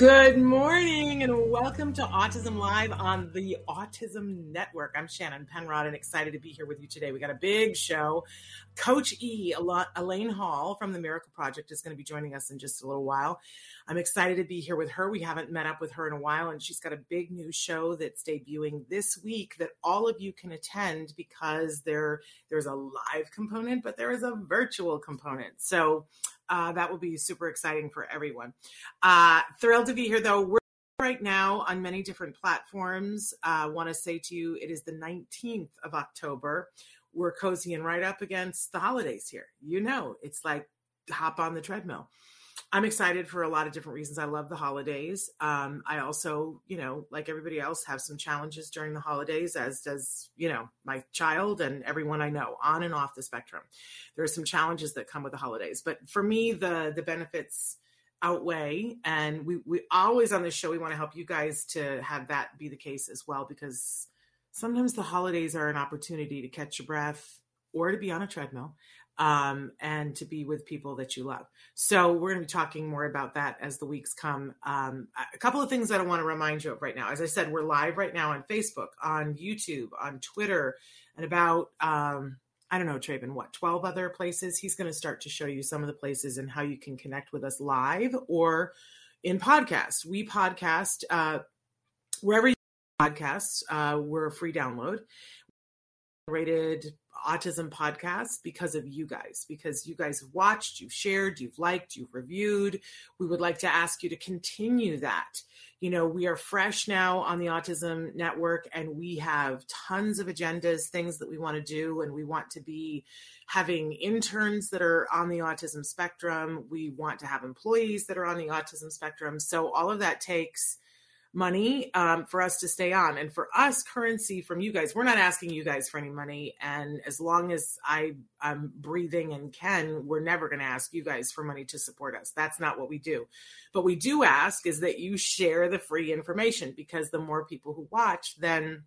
Good morning and welcome to Autism Live on the Autism Network. I'm Shannon Penrod and excited to be here with you today. We got a big show. Coach E, Elaine Hall from the Miracle Project, is going to be joining us in just a little while. I'm excited to be here with her. We haven't met up with her in a while, and she's got a big new show that's debuting this week that all of you can attend because there there's a live component, but there is a virtual component. So uh, that will be super exciting for everyone. Uh, thrilled to be here, though. We're right now on many different platforms. I uh, want to say to you, it is the 19th of October. We're cozy and right up against the holidays here. You know, it's like hop on the treadmill. I'm excited for a lot of different reasons. I love the holidays. Um, I also, you know, like everybody else, have some challenges during the holidays, as does, you know, my child and everyone I know on and off the spectrum. There are some challenges that come with the holidays, but for me, the the benefits outweigh. And we we always on this show we want to help you guys to have that be the case as well, because sometimes the holidays are an opportunity to catch your breath or to be on a treadmill um, and to be with people that you love. So we're going to be talking more about that as the weeks come. Um, a couple of things that I want to remind you of right now. As I said, we're live right now on Facebook, on YouTube, on Twitter, and about um, I don't know, Traven, what, 12 other places? He's going to start to show you some of the places and how you can connect with us live or in podcast. We podcast uh, wherever you podcasts. Uh, we're a free download. Rated autism podcast because of you guys because you guys watched you've shared you've liked you've reviewed. We would like to ask you to continue that. You know we are fresh now on the autism network and we have tons of agendas things that we want to do and we want to be having interns that are on the autism spectrum. We want to have employees that are on the autism spectrum. So all of that takes money um, for us to stay on. And for us, currency from you guys, we're not asking you guys for any money. And as long as I, I'm breathing and can, we're never going to ask you guys for money to support us. That's not what we do. But we do ask is that you share the free information because the more people who watch, then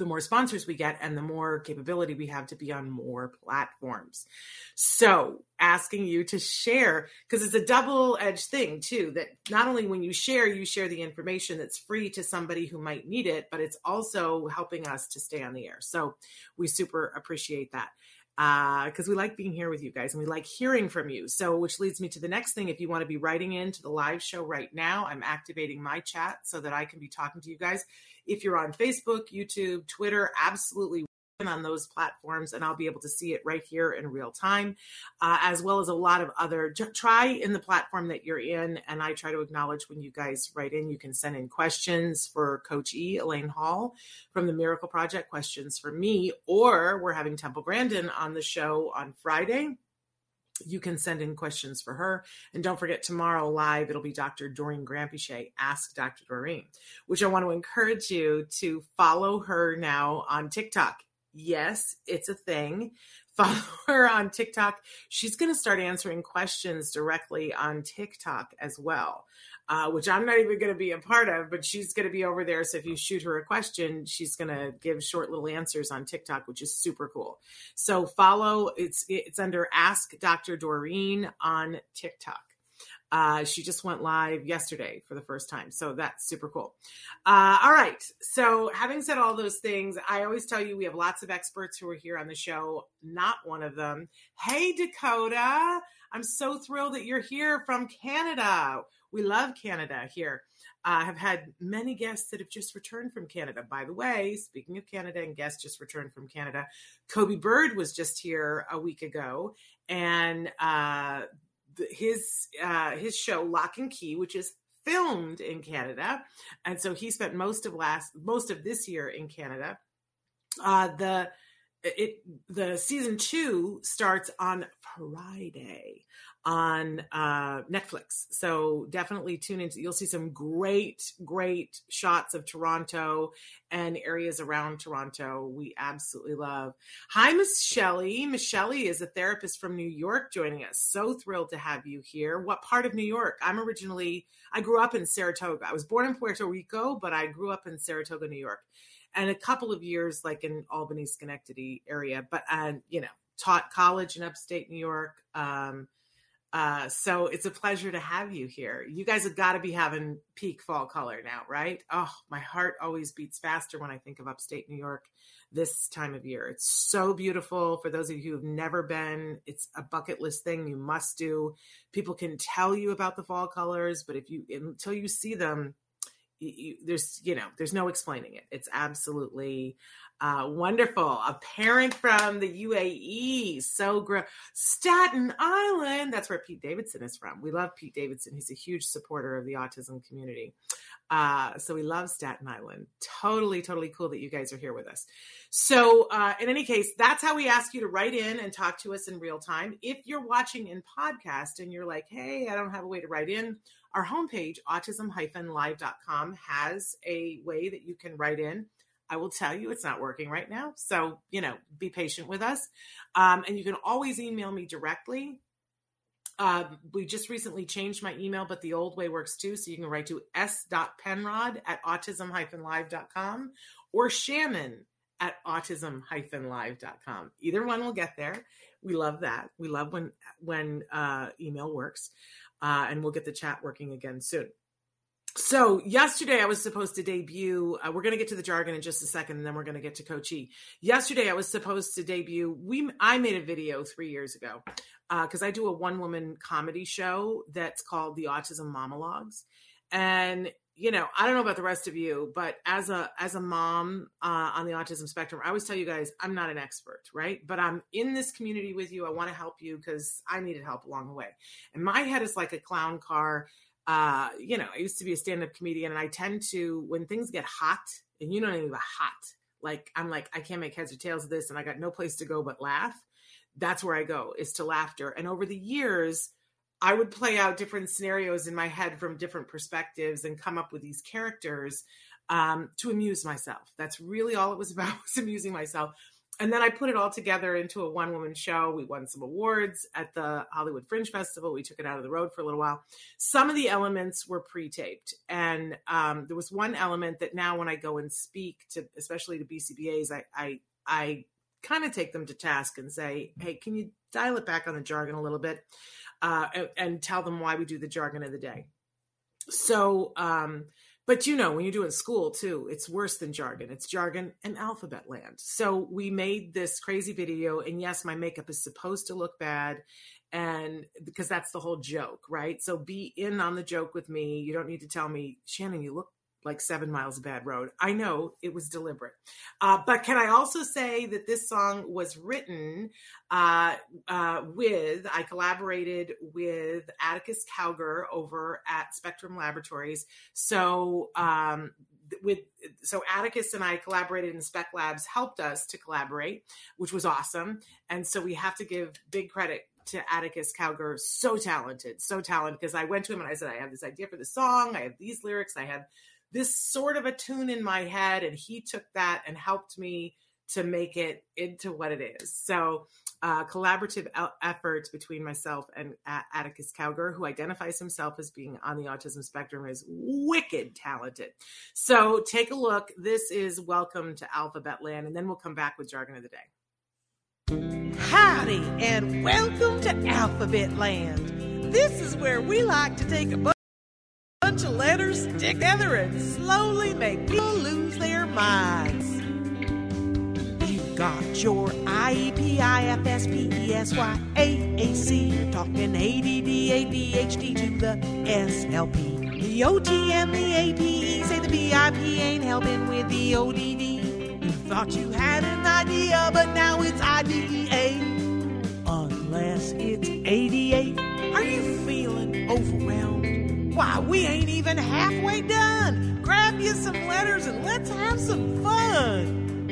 the more sponsors we get and the more capability we have to be on more platforms. So, asking you to share because it's a double edged thing, too, that not only when you share, you share the information that's free to somebody who might need it, but it's also helping us to stay on the air. So, we super appreciate that because uh, we like being here with you guys and we like hearing from you. So, which leads me to the next thing. If you want to be writing into the live show right now, I'm activating my chat so that I can be talking to you guys. If you're on Facebook, YouTube, Twitter, absolutely on those platforms and I'll be able to see it right here in real time, uh, as well as a lot of other. Try in the platform that you're in, and I try to acknowledge when you guys write in. You can send in questions for Coach E, Elaine Hall from the Miracle Project, questions for me, or we're having Temple Grandin on the show on Friday you can send in questions for her. And don't forget, tomorrow live, it'll be Dr. Doreen Granpeesheh, Ask Dr. Doreen, which I want to encourage you to follow her now on TikTok. Yes, it's a thing. Follow her on TikTok. She's going to start answering questions directly on TikTok as well, uh, which I'm not even going to be a part of, but she's going to be over there. So if you shoot her a question, she's going to give short little answers on TikTok, which is super cool. So follow. It's it's under Ask Dr. Doreen on TikTok. Uh, she just went live yesterday for the first time. So that's super cool. Uh, all right. So, having said all those things, I always tell you we have lots of experts who are here on the show. Not one of them. Hey, Dakota. I'm so thrilled that you're here from Canada. We love Canada here. I uh, have had many guests that have just returned from Canada. By the way, speaking of Canada and guests just returned from Canada, Coby Bird was just here a week ago, and uh, his uh, his show Locke and Key, which is filmed in Canada, and so he spent most of last most of this year in Canada. Uh, the it the season two starts on Friday. On uh, Netflix. So definitely tune in. You'll see some great, great shots of Toronto and areas around Toronto. We absolutely love. Hi, Miss Shelley. Miss Shelley is a therapist from New York joining us. So thrilled to have you here. What part of New York? I'm originally, I grew up in Saratoga. I was born in Puerto Rico, but I grew up in Saratoga, New York. And a couple of years like in Albany, Schenectady area, but uh, you know, taught college in upstate New York. Um, uh, so it's a pleasure to have you here. You guys have got to be having peak fall color now, right? Oh, my heart always beats faster when I think of upstate New York this time of year. It's so beautiful. For those of you who have never been, it's a bucket list thing you must do. People can tell you about the fall colors, but if you until you see them, you, there's you know there's no explaining it. It's absolutely uh, wonderful. A parent from the UAE. So great. Staten Island. That's where Pete Davidson is from. We love Pete Davidson. He's a huge supporter of the autism community. Uh, so we love Staten Island. Totally, totally cool that you guys are here with us. So, uh, in any case, that's how we ask you to write in and talk to us in real time. If you're watching in podcast and you're like, hey, I don't have a way to write in, our homepage, autism-live.com, has a way that you can write in I will tell you it's not working right now. So, you know, be patient with us. Um, and you can always email me directly. Uh, we just recently changed my email, but the old way works too. So you can write to s.penrod at autism-live.com or Shannon at autism-live.com. Either one will get there. We love that. We love when when uh, email works, uh, and we'll get the chat working again soon so yesterday I was supposed to debut. Uh, we're going to get to the jargon in just a second, and then we're going to get to Coach E. Yesterday I was supposed to debut. We I made a video three years ago because uh, I do a one woman comedy show that's called the Autism Monologues, and you know I don't know about the rest of you, but as a as a mom uh, on the autism spectrum, I always tell you guys I'm not an expert, right? But I'm in this community with you. I want to help you because I needed help along the way, and my head is like a clown car uh, you know, I used to be a stand-up comedian, and I tend to when things get hot, and you know anything about hot, like I'm like I can't make heads or tails of this, and I got no place to go but laugh. That's where I go is to laughter. And over the years, I would play out different scenarios in my head from different perspectives and come up with these characters um, to amuse myself. That's really all it was about was amusing myself and then I put it all together into a one woman show. We won some awards at the Hollywood Fringe Festival. We took it out of the road for a little while. Some of the elements were pre taped. And um, there was one element that now, when I go and speak to, especially to BCBAs, I, I, I kind of take them to task and say, hey, can you dial it back on the jargon a little bit uh, and, and, tell them why we do the jargon of the day? So, um, but you know, when you do it in school too, it's worse than jargon. It's jargon and alphabet land. So we made this crazy video, and yes, my makeup is supposed to look bad, and because that's the whole joke, right? So be in on the joke with me. You don't need to tell me, Shannon, you look like seven miles of bad road. I know it was deliberate. Uh, but can I also say that this song was written uh, uh, with, I collaborated with Atticus Cowger over at Spectrum Laboratories. So, um, with so Atticus and I collaborated and Spec Labs helped us to collaborate, which was awesome. And so we have to give big credit to Atticus Cowger, so talented, so talented. Because I went to him and I said, I have this idea for the song, I have these lyrics, I have this sort of a tune in my head and he took that and helped me to make it into what it is. So uh, collaborative efforts between myself and atticus cowger who identifies himself as being on the autism spectrum is wicked talented. So take a look. This is welcome to alphabet land and then we'll come back with jargon of the day. Howdy and welcome to alphabet land. This is where we like to take a bunch of letters together and slowly make people lose their minds. You got your IEP, IFS, PESY, AAC. You're talking ADD, ADHD to the SLP. The OT and the APE say the BIP ain't helping with the ODD. You thought you had an idea, but now it's IDEA. Unless it's 88. Are you feeling overwhelmed? Why, we ain't even halfway done. Grab you some letters and let's have some fun.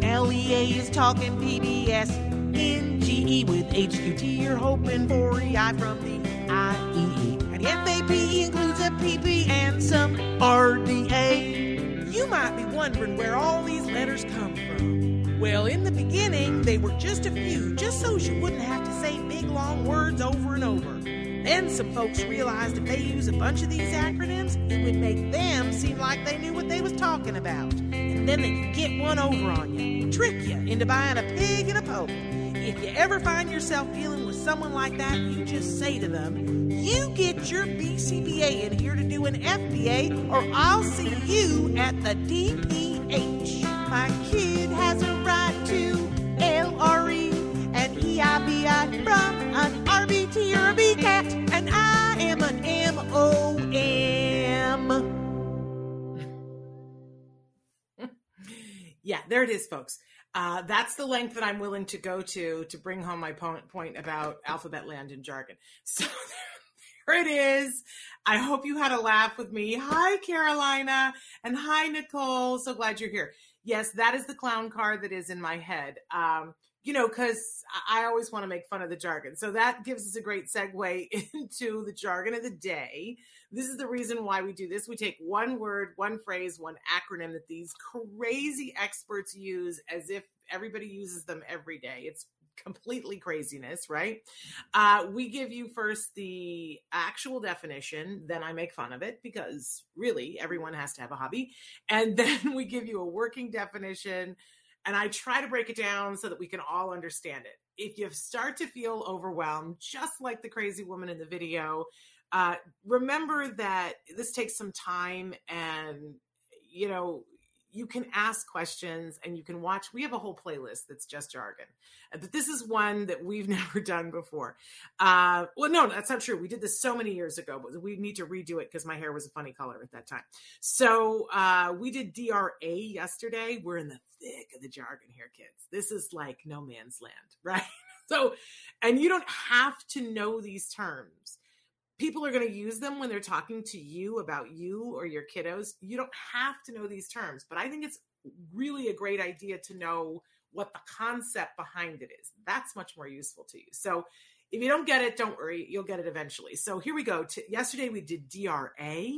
LEA is talking PBS. N G E with HQT, You're hoping for EI from the I E E. And FAP includes a PP and some RDA. You might be wondering where all these letters come from. Well, in the beginning, they were just a few, just so you wouldn't have to say big long words over and over. Then some folks realized if they use a bunch of these acronyms, it would make them seem like they knew what they was talking about. And then they could get one over on you, trick you into buying a pig and a poke. If you ever find yourself dealing with someone like that, you just say to them, You get your BCBA in here to do an FBA, or I'll see you at the DPH. My kid has a there it is, folks. Uh, that's the length that I'm willing to go to to bring home my point, about alphabet land and jargon. So there it is. I hope you had a laugh with me. Hi, Carolina, and hi, Nicole. So glad you're here. Yes, that is the clown card that is in my head. Um, you know, because I always want to make fun of the jargon. So that gives us a great segue into the jargon of the day. This is the reason why we do this. We take one word, one phrase, one acronym that these crazy experts use as if everybody uses them every day. It's completely craziness, right? Uh, we give you first the actual definition, then I make fun of it because really everyone has to have a hobby. And then we give you a working definition and I try to break it down so that we can all understand it. If you start to feel overwhelmed, just like the crazy woman in the video, uh, remember that this takes some time and, you know, you can ask questions and you can watch. We have a whole playlist that's just jargon, uh, but this is one that we've never done before. Uh, well, no, that's not true. We did this so many years ago, but we need to redo it because my hair was a funny color at that time. So uh, we did DRA yesterday. We're in the thick of the jargon here, kids. This is like no man's land, right? So, and you don't have to know these terms people are going to use them when they're talking to you about you or your kiddos. You don't have to know these terms, but I think it's really a great idea to know what the concept behind it is. That's much more useful to you. So if you don't get it, don't worry, you'll get it eventually. So here we go. T- yesterday we did DRA.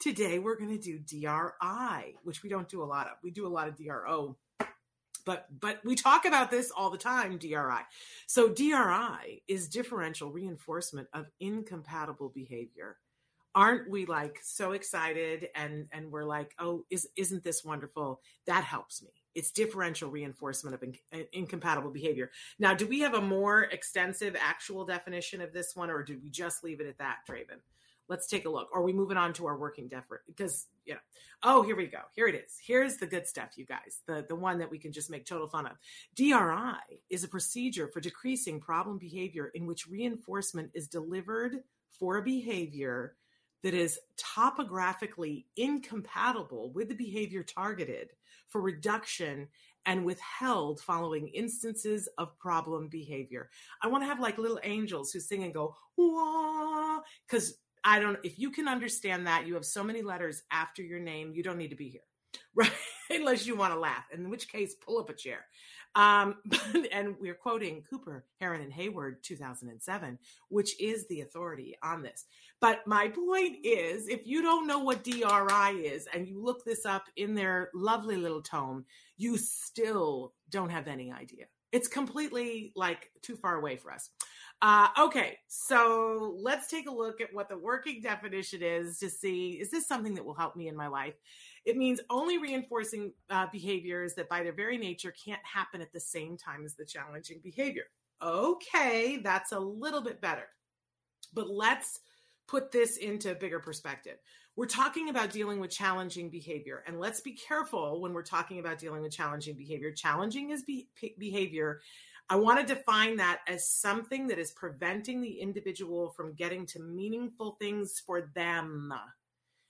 Today we're going to do DRI, which we don't do a lot of. We do a lot of DRO but but we talk about this all the time dri so dri is differential reinforcement of incompatible behavior. Aren't we like so excited and and we're like oh is isn't this wonderful? That helps me. It's differential reinforcement of in, uh, incompatible behavior. Now do we have a more extensive actual definition of this one or did we just leave it at that draven let's take a look. Or we moving on to our working deference because you know, oh, here we go. Here it is. Here's the good stuff, you guys. The the one that we can just make total fun of. DRI is a procedure for decreasing problem behavior in which reinforcement is delivered for a behavior that is topographically incompatible with the behavior targeted for reduction and withheld following instances of problem behavior. I want to have like little angels who sing and go, wah, because I don't, if you can understand that, you have so many letters after your name, you don't need to be here, right? Unless you want to laugh, in which case, pull up a chair. Um, and we're quoting Cooper, Heron, and Heward, 2007, which is the authority on this. But my point is, if you don't know what DRI is and you look this up in their lovely little tome, you still don't have any idea. It's completely like too far away for us. Uh, okay, so let's take a look at what the working definition is to see is this something that will help me in my life? It means only reinforcing uh, behaviors that by their very nature can't happen at the same time as the challenging behavior. Okay, that's a little bit better. But let's put this into a bigger perspective. We're talking about dealing with challenging behavior, and let's be careful when we're talking about dealing with challenging behavior. Challenging is be- behavior I want to define that as something that is preventing the individual from getting to meaningful things for them.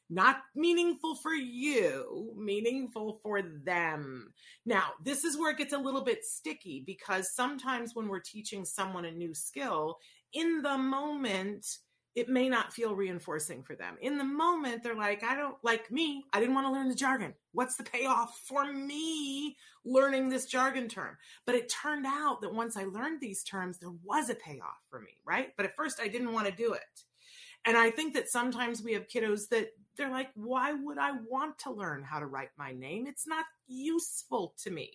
Not meaningful for you, meaningful for them. Now, this is where it gets a little bit sticky because sometimes when we're teaching someone a new skill, in the moment, it may not feel reinforcing for them. In the moment, they're like, I don't like me. I didn't want to learn the jargon. What's the payoff for me learning this jargon term? But it turned out that once I learned these terms, there was a payoff for me, right? But at first, I didn't want to do it. And I think that sometimes we have kiddos that they're like, why would I want to learn how to write my name? It's not useful to me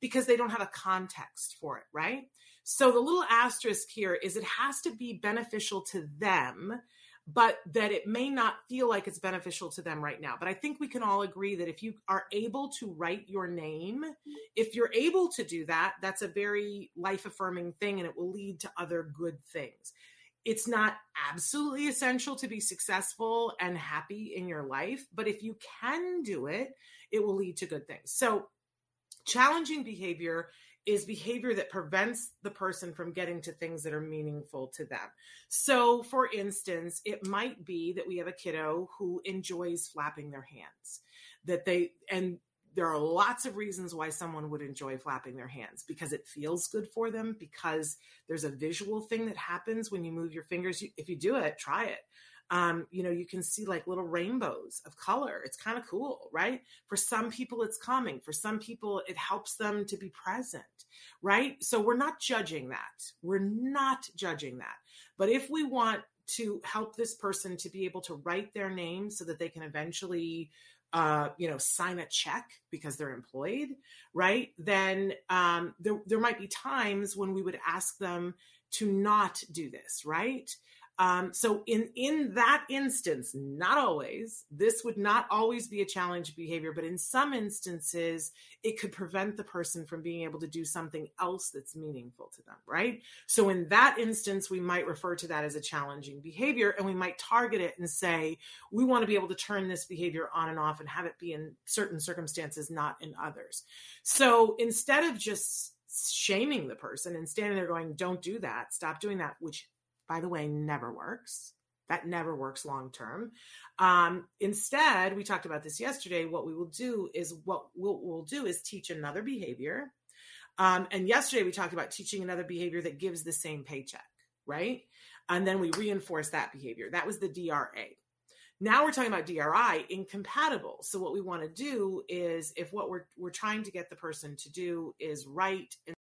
because they don't have a context for it, right? So the little asterisk here is it has to be beneficial to them, but that it may not feel like it's beneficial to them right now. But I think we can all agree that if you are able to write your name, if you're able to do that, that's a very life affirming thing and it will lead to other good things. It's not absolutely essential to be successful and happy in your life, but if you can do it, it will lead to good things. So, challenging behavior is behavior that prevents the person from getting to things that are meaningful to them. So, for instance, it might be that we have a kiddo who enjoys flapping their hands, that they, and there are lots of reasons why someone would enjoy flapping their hands because it feels good for them, because there's a visual thing that happens when you move your fingers. If you do it, try it um, you know, you can see like little rainbows of color. It's kind of cool, right? For some people, it's calming. For some people, it helps them to be present, right? So we're not judging that. We're not judging that. But if we want to help this person to be able to write their name so that they can eventually uh, you know, sign a check because they're employed, right? Then um, there, there might be times when we would ask them to not do this, right? Um, so in in that instance, not always, this would not always be a challenge behavior, but in some instances, it could prevent the person from being able to do something else that's meaningful to them, right? So in that instance, we might refer to that as a challenging behavior, and we might target it and say, we want to be able to turn this behavior on and off and have it be in certain circumstances, not in others. So instead of just shaming the person and standing there going, don't do that, stop doing that, which by the way, never works. That never works long term. Um, instead, we talked about this yesterday. What we will do is what we'll, we'll do is teach another behavior. Um, and yesterday we talked about teaching another behavior that gives the same paycheck, right? And then we reinforce that behavior. That was the DRA. Now we're talking about DRI, incompatible. So what we want to do is if what we're we're trying to get the person to do is right and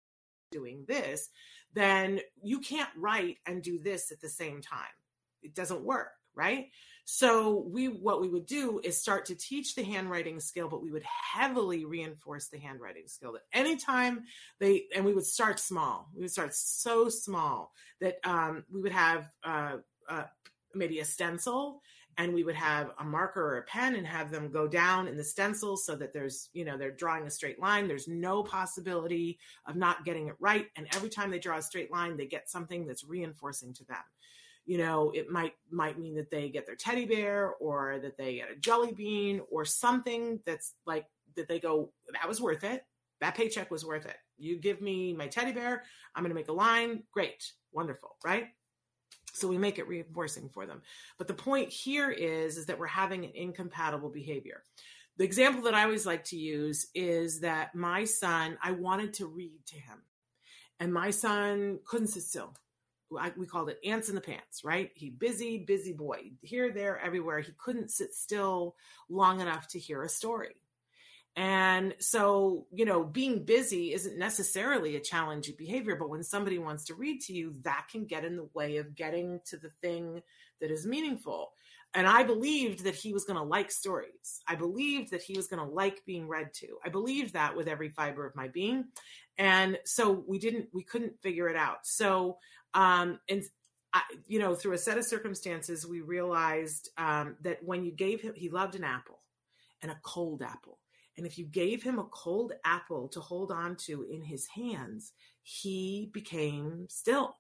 doing this, then you can't write and do this at the same time. It doesn't work, right? So we what we would do is start to teach the handwriting skill, but we would heavily reinforce the handwriting skill. That anytime they and we would start small. We would start so small that um, we would have uh, uh, maybe a stencil and we would have a marker or a pen and have them go down in the stencil so that there's you know they're drawing a straight line. There's no possibility of not getting it right. And every time they draw a straight line they get something that's reinforcing to them. You know it might might mean that they get their teddy bear or that they get a jelly bean or something that's like that they go that was worth it. That paycheck was worth it. You give me my teddy bear i'm going to make a line. Great. Wonderful. Right so we make it reinforcing for them. But the point here is, is that we're having an incompatible behavior. The example that I always like to use is that my son, I wanted to read to him, and my son couldn't sit still. I, we called it ants in the pants, right? He busy, busy boy, here, there, everywhere. He couldn't sit still long enough to hear a story. And so, you know, being busy isn't necessarily a challenging behavior, but when somebody wants to read to you, that can get in the way of getting to the thing that is meaningful. And I believed that he was going to like stories. I believed that he was going to like being read to. I believed that with every fiber of my being. And so we didn't, we couldn't figure it out. So, um, and I, you know, through a set of circumstances, we realized um, that when you gave him, he loved an apple and a cold apple. And if you gave him a cold apple to hold on to in his hands, he became still.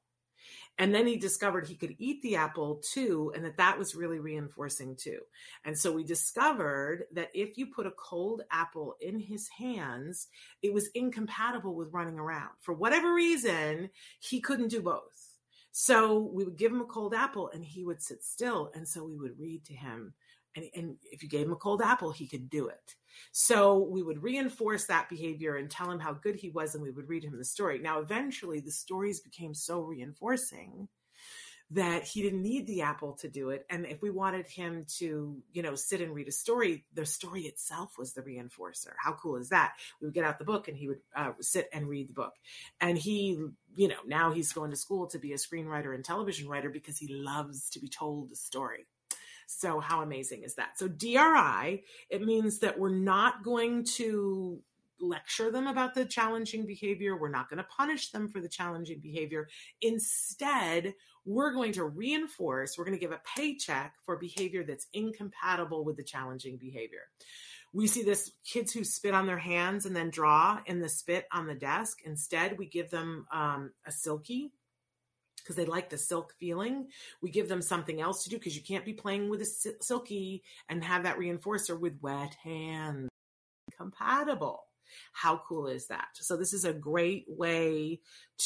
And then he discovered he could eat the apple too, and that that was really reinforcing too. And so we discovered that if you put a cold apple in his hands, it was incompatible with running around. For whatever reason, he couldn't do both. So we would give him a cold apple and he would sit still. And so we would read to him. And, and if you gave him a cold apple, he could do it. So we would reinforce that behavior and tell him how good he was, and we would read him the story. Now, eventually, the stories became so reinforcing that he didn't need the apple to do it. And if we wanted him to, you know, sit and read a story, the story itself was the reinforcer. How cool is that? We would get out the book and he would uh, sit and read the book. And he, you know, now he's going to school to be a screenwriter and television writer because he loves to be told a story. So, how amazing is that? So, DRI, it means that we're not going to lecture them about the challenging behavior. We're not going to punish them for the challenging behavior. Instead, we're going to reinforce, we're going to give a paycheck for behavior that's incompatible with the challenging behavior. We see this kids who spit on their hands and then draw in the spit on the desk. Instead, we give them um, a silky because they like the silk feeling. We give them something else to do because you can't be playing with a silky and have that reinforcer with wet hands. Compatible. How cool is that? So this is a great way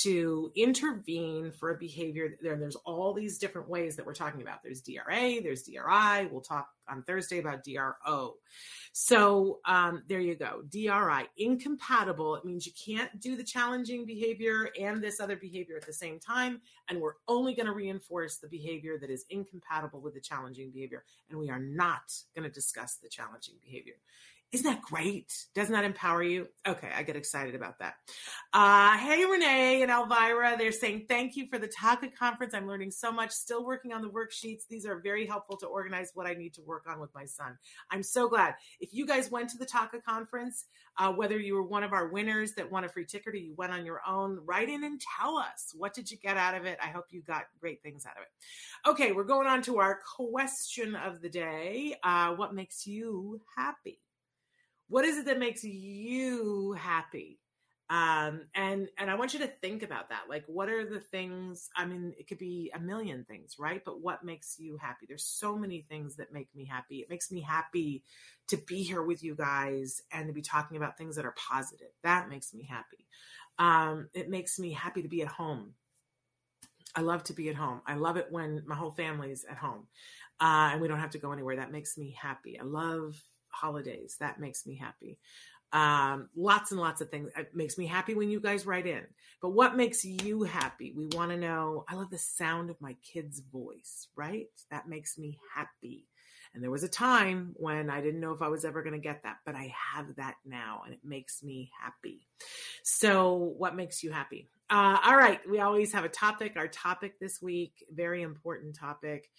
to intervene for a behavior. There, there's all these different ways that we're talking about. There's DRA, there's DRI. We'll talk on Thursday about DRO. So um, there you go. DRI, incompatible. It means you can't do the challenging behavior and this other behavior at the same time. And we're only going to reinforce the behavior that is incompatible with the challenging behavior. And we are not going to discuss the challenging behavior. Isn't that great? Doesn't that empower you? Okay, I get excited about that. Uh, hey, Renee and Elvira, they're saying thank you for the TACA conference. I'm learning so much, still working on the worksheets. These are very helpful to organize what I need to work on with my son. I'm so glad. If you guys went to the TACA conference, uh, whether you were one of our winners that won a free ticket or you went on your own, write in and tell us what did you get out of it. I hope you got great things out of it. Okay, we're going on to our question of the day. Uh, what makes you happy? What is it that makes you happy? Um and and i want you to think about that. Like what are the things i mean it could be a million things right? But what makes you happy? There's so many things that make me happy. It makes me happy to be here with you guys and to be talking about things that are positive. That makes me happy. Um it makes me happy to be at home. I love to be at home. I love it when my whole family's at home uh, and we don't have to go anywhere. That makes me happy. I love holidays. That makes me happy. Um, lots and lots of things. It makes me happy when you guys write in. But what makes you happy? We want to know. I love the sound of my kid's voice, right? That makes me happy. And there was a time when I didn't know if I was ever going to get that, but I have that now and it makes me happy. So, what makes you happy? Uh, all right. We always have a topic. Our topic this week, very important topic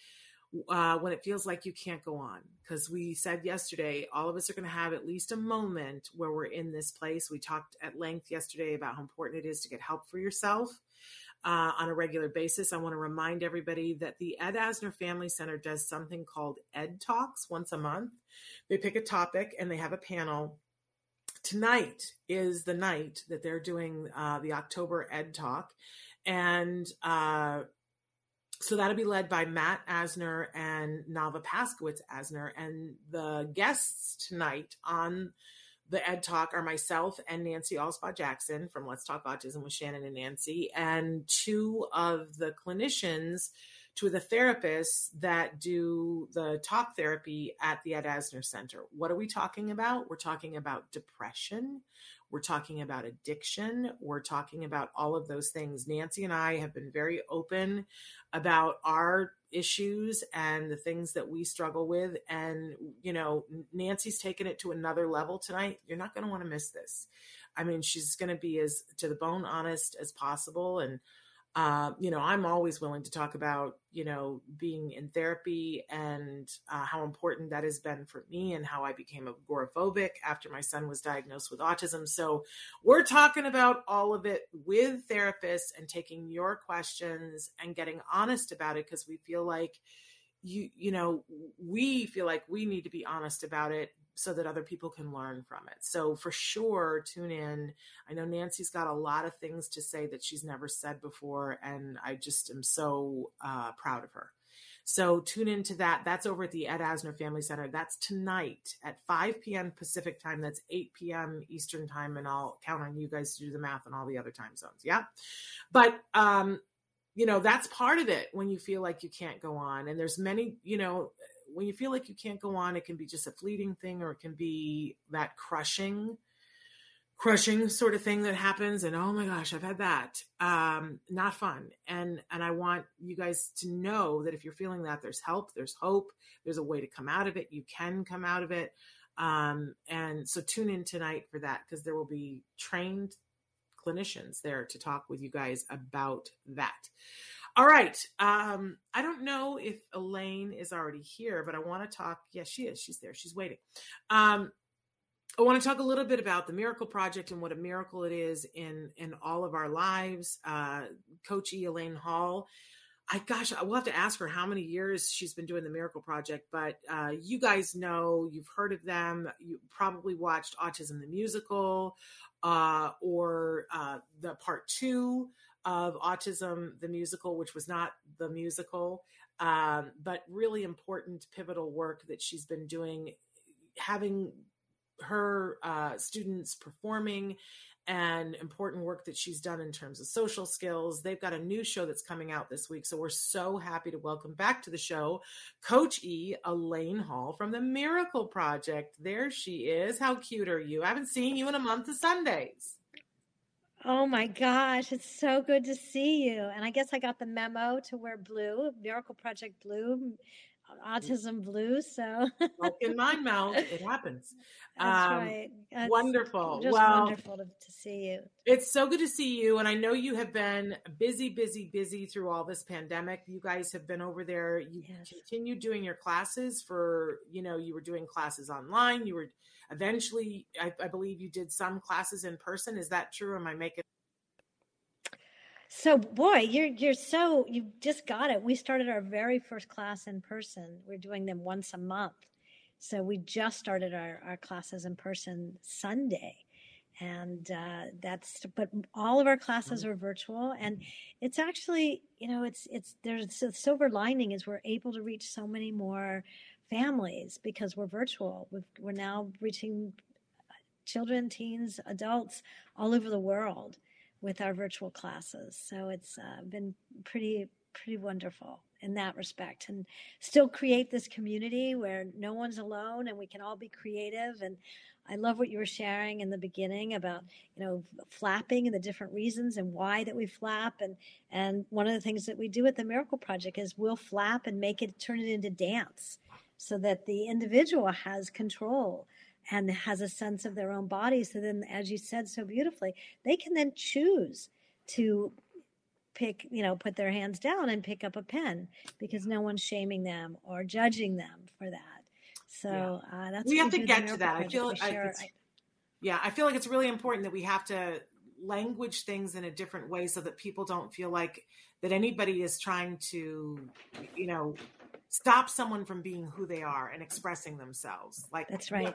uh, when it feels like you can't go on. Because we said yesterday, all of us are going to have at least a moment where we're in this place. We talked at length yesterday about how important it is to get help for yourself. Uh, on a regular basis. I want to remind everybody that the Ed Asner Family Center does something called Ed Talks once a month. They pick a topic and they have a panel. Tonight is the night that they're doing uh, the October Ed Talk. And uh, so that'll be led by Matt Asner and Nava Paskowitz Asner. And the guests tonight on the Ed Talk are myself and Nancy Alspaugh Jackson from Let's Talk Autism with Shannon and Nancy, and two of the clinicians, two of the therapists that do the talk therapy at the Ed Asner Center. What are we talking about? We're talking about depression. We're talking about addiction. We're talking about all of those things. Nancy and I have been very open about our issues and the things that we struggle with. And, you know, Nancy's taken it to another level tonight. You're not going to want to miss this. I mean, she's going to be as to the bone honest as possible. And, uh, you know, I'm always willing to talk about, you know, being in therapy and uh, how important that has been for me and how I became agoraphobic after my son was diagnosed with autism. So we're talking about all of it with therapists and taking your questions and getting honest about it because we feel like you, you know, we feel like we need to be honest about it so that other people can learn from it. So for sure, tune in. I know Nancy's got a lot of things to say that she's never said before, and I just am so uh, proud of her. So tune into that. That's over at the Ed Asner Family Center. That's tonight at 5 p.m. Pacific time. That's 8 p.m. Eastern time, and I'll count on you guys to do the math on all the other time zones. Yeah, but um, you know that's part of it when you feel like you can't go on, and there's many you know when you feel like you can't go on, it can be just a fleeting thing or it can be that crushing crushing sort of thing that happens and oh my gosh i've had that. Um not fun and and i want you guys to know that if you're feeling that there's help there's hope there's a way to come out of it you can come out of it. Um and so tune in tonight for that because there will be trained clinicians there to talk with you guys about that all right um i don't know if elaine is already here but i want to talk yes she is she's there she's waiting um I want to talk a little bit about the Miracle Project and what a miracle it is in in all of our lives. Uh, Coach. Elaine Hall. I gosh, I will have to ask her how many years she's been doing the Miracle Project, but uh, you guys know, you've heard of them. You probably watched Autism the Musical uh, or uh, the part two of Autism the Musical, which was not the musical, um, but really important, pivotal work that she's been doing, having her uh, students performing and important work that she's done in terms of social skills. They've got a new show that's coming out this week. So we're so happy to welcome back to the show Coach E, Elaine Hall from the Miracle Project. There she is. How cute are you? I haven't seen you in a month of Sundays. Oh my gosh, it's so good to see you. And I guess I got the memo to wear blue, Miracle Project Blue autism blues. So in my mouth, it happens. That's um, right. That's wonderful. Just well, wonderful to, to, see you. It's so good to see you. And I know you have been busy, busy, busy through all this pandemic. You guys have been over there. You yes. continued doing your classes for, you know, you were doing classes online. You were eventually, I, I believe you did some classes in person. Is that true? Am I making so, boy, you're you're so you just got it. We started our very first class in person. We're doing them once a month. So we just started our, our classes in person Sunday. And uh, that's, but all of our classes are virtual, and it's actually, you know, it's it's there's a silver lining is we're able to reach so many more families because we're virtual. we we're now reaching children, teens, adults all over the world with our virtual classes. So it's uh, been pretty pretty wonderful in that respect and still create this community where no one's alone and we can all be creative and I love what you were sharing in the beginning about, you know, flapping and the different reasons and why that we flap. And, and one of the things that we do at the Miracle Project is we'll flap and make it, turn it into dance so that the individual has control and has a sense of their own body. So then, as you said so beautifully, they can then choose to pick, you know, put their hands down and pick up a pen because no one's shaming them or judging them for that. So yeah. uh, that's we have to get to that. I feel like I, yeah, I feel like it's really important that we have to language things in a different way so that people don't feel like that anybody is trying to, you know, stop someone from being who they are and expressing themselves. Like that's right.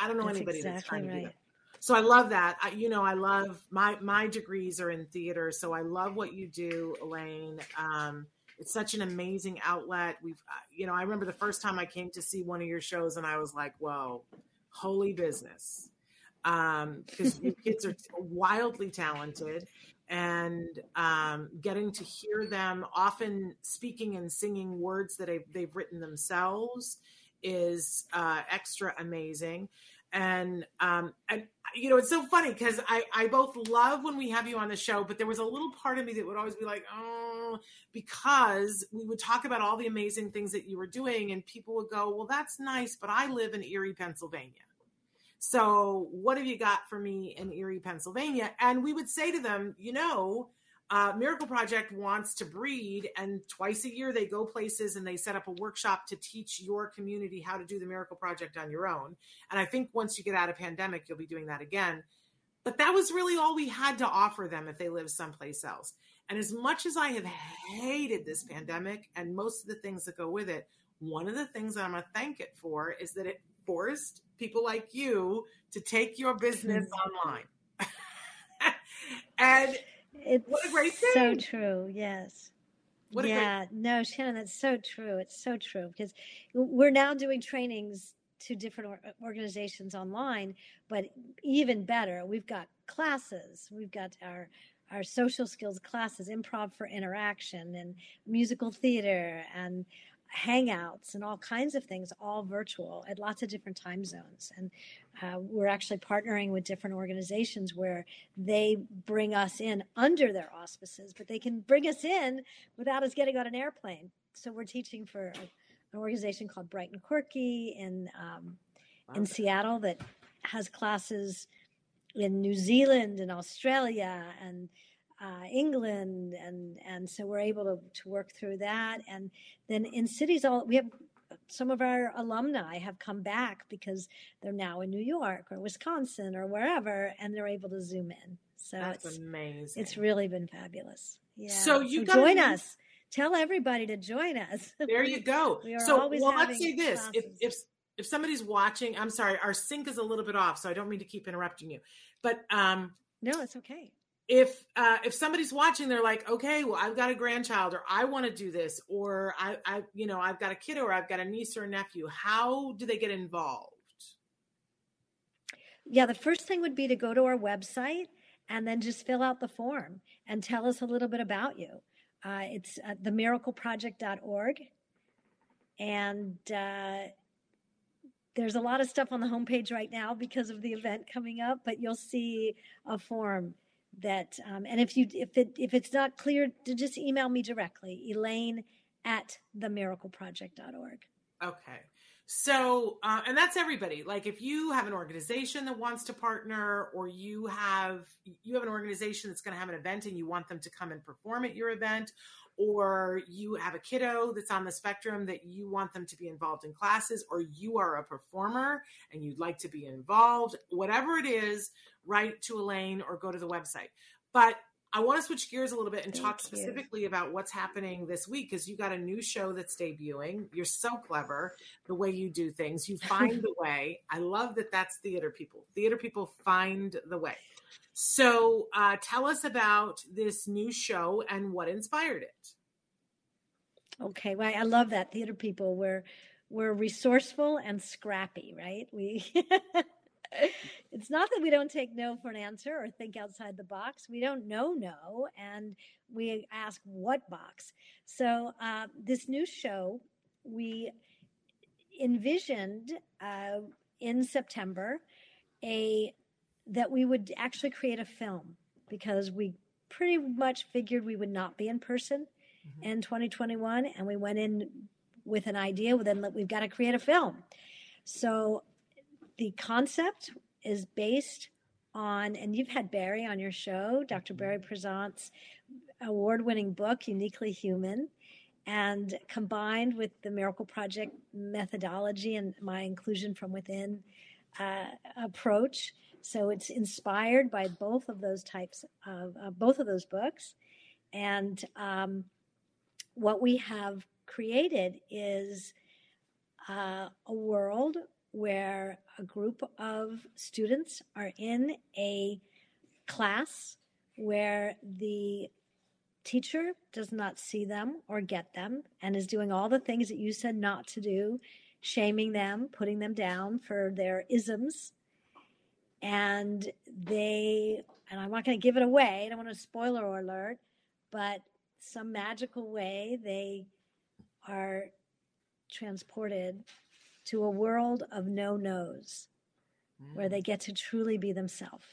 I don't know that's anybody exactly that's trying right. to do that. So I love that. I, you know, I love my my degrees are in theater, so I love what you do, Elaine. Um, it's such an amazing outlet. We've, uh, you know, I remember the first time I came to see one of your shows, and I was like, "Whoa, holy business!" Um, because your kids are wildly talented, and um, getting to hear them often speaking and singing words that they've, they've written themselves is uh, extra amazing. And, um, and you know, it's so funny because I, I both love when we have you on the show, but there was a little part of me that would always be like, oh, because we would talk about all the amazing things that you were doing, and people would go, well, that's nice, but I live in Erie, Pennsylvania. So, what have you got for me in Erie, Pennsylvania? And we would say to them, you know, uh, Miracle Project wants to breed, and twice a year they go places and they set up a workshop to teach your community how to do the Miracle Project on your own. And I think once you get out of pandemic, you'll be doing that again. But that was really all we had to offer them if they live someplace else. And as much as I have hated this pandemic and most of the things that go with it, one of the things that I'm going to thank it for is that it forced people like you to take your business mm-hmm. online. and it's what a great thing. So true. Yes. What yeah. Great- no, Shannon, that's so true. It's so true because we're now doing trainings to different organizations online, but even better, we've got classes. We've got our our social skills classes, improv for interaction, and musical theater, and hangouts and all kinds of things, all virtual at lots of different time zones. And uh, we're actually partnering with different organizations where they bring us in under their auspices, but they can bring us in without us getting on an airplane. So we're teaching for an organization called Bright and Quirky in um, in Seattle that has classes in New Zealand and Australia and uh, England, and and so we're able to to work through that. And then in cities, all we have some of our alumni have come back because they're now in New York or Wisconsin or wherever, and they're able to zoom in. So That's it's amazing. it's really been fabulous. Yeah. So you so join do- us. Tell everybody to join us. There you go. We are so always well, let's say this: if if if somebody's watching, I'm sorry, our sync is a little bit off, so I don't mean to keep interrupting you. But um, no, it's okay. If uh, if somebody's watching, they're like, okay, well, I've got a grandchild, or I want to do this, or I, I, you know, I've got a kid, or I've got a niece or a nephew. How do they get involved? Yeah, the first thing would be to go to our website and then just fill out the form and tell us a little bit about you. Uh, it's at themiracleproject.org. And uh, there's a lot of stuff on the homepage right now because of the event coming up, but you'll see a form that, um, and if you if it if it's not clear, to just email me directly, Elaine at themiracleproject.org. Okay. So, uh, and that's everybody. Like, if you have an organization that wants to partner, or you have you have an organization that's going to have an event and you want them to come and perform at your event, or you have a kiddo that's on the spectrum that you want them to be involved in classes, or you are a performer and you'd like to be involved, whatever it is, write to Elaine or go to the website. But I want to switch gears a little bit and Thank talk you. specifically about what's happening this week because you got a new show that's debuting. You're so clever the way you do things. You find the way. I love that that's theater people. Theater people find the way. So uh, tell us about this new show and what inspired it. Okay, well, I love that theater people. We're we're resourceful and scrappy, right? We it's not that we don't take no for an answer or think outside the box. We don't know no, and we ask what box. So uh, this new show we envisioned uh, in September a that we would actually create a film because we pretty much figured we would not be in person in 2021 and we went in with an idea well, then we've got to create a film. So the concept is based on and you've had barry on your show dr barry Prizant's award-winning book uniquely human and combined with the miracle project methodology and my inclusion from within uh, approach so it's inspired by both of those types of uh, both of those books and um, what we have created is uh, a world where a group of students are in a class where the teacher does not see them or get them and is doing all the things that you said not to do, shaming them, putting them down for their isms. And they, and I'm not going to give it away, I don't want to spoiler alert, but some magical way they are transported to a world of no nos where they get to truly be themselves.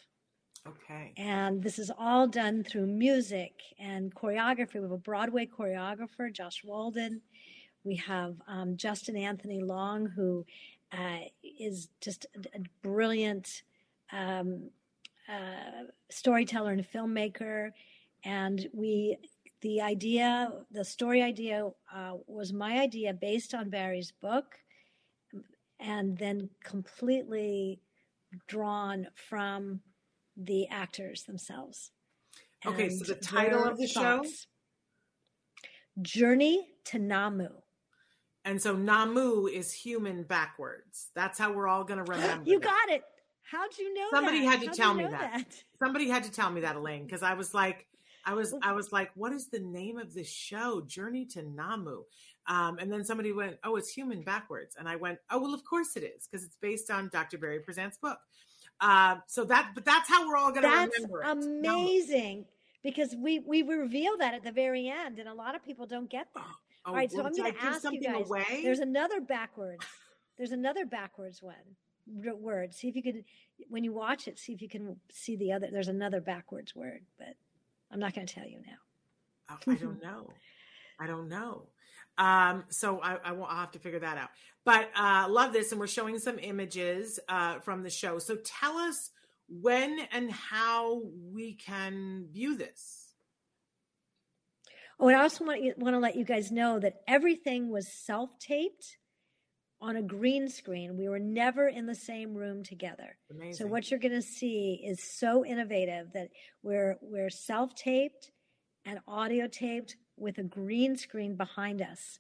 Okay. And this is all done through music and choreography. We have a Broadway choreographer, Josh Walden. We have um, Justin Anthony Long, who uh, is just a, a brilliant um, uh, storyteller and filmmaker. And we, the idea, the story idea uh, was my idea based on Barry's book, and then completely drawn from the actors themselves. Okay, so the title of the show? thoughts. Journey to Namu. And so Namu is human backwards. That's how we're all going to remember. You got it. How'd you know Somebody that? had to How'd tell you me know that. Somebody had to tell me that, Elaine, because I was like, I was, I was like, what is the name of this show? Journey to Namu. Um, and then somebody went, oh, it's human backwards. And I went, oh, well, of course it is, because it's based on Dr. Barry Prizant's book. Uh, so that, but that's how we're all going to That's remember it. amazing because we we reveal that at the very end, and a lot of people don't get that. Oh, All right, so I'm going to ask you guys. away? There's another backwards. There's another backwards one word. See if you could, when you watch it, see if you can see the other. There's another backwards word, but I'm not going to tell you now. Oh, I don't know. I don't know. Um, so I, I will I'll have to figure that out. But uh, love this, and we're showing some images uh, from the show. So tell us when and how we can view this. Oh, and I also want want to let you guys know that everything was self-taped on a green screen. We were never in the same room together. Amazing. So what you're going to see is so innovative that we're we're self-taped and audio taped with a green screen behind us,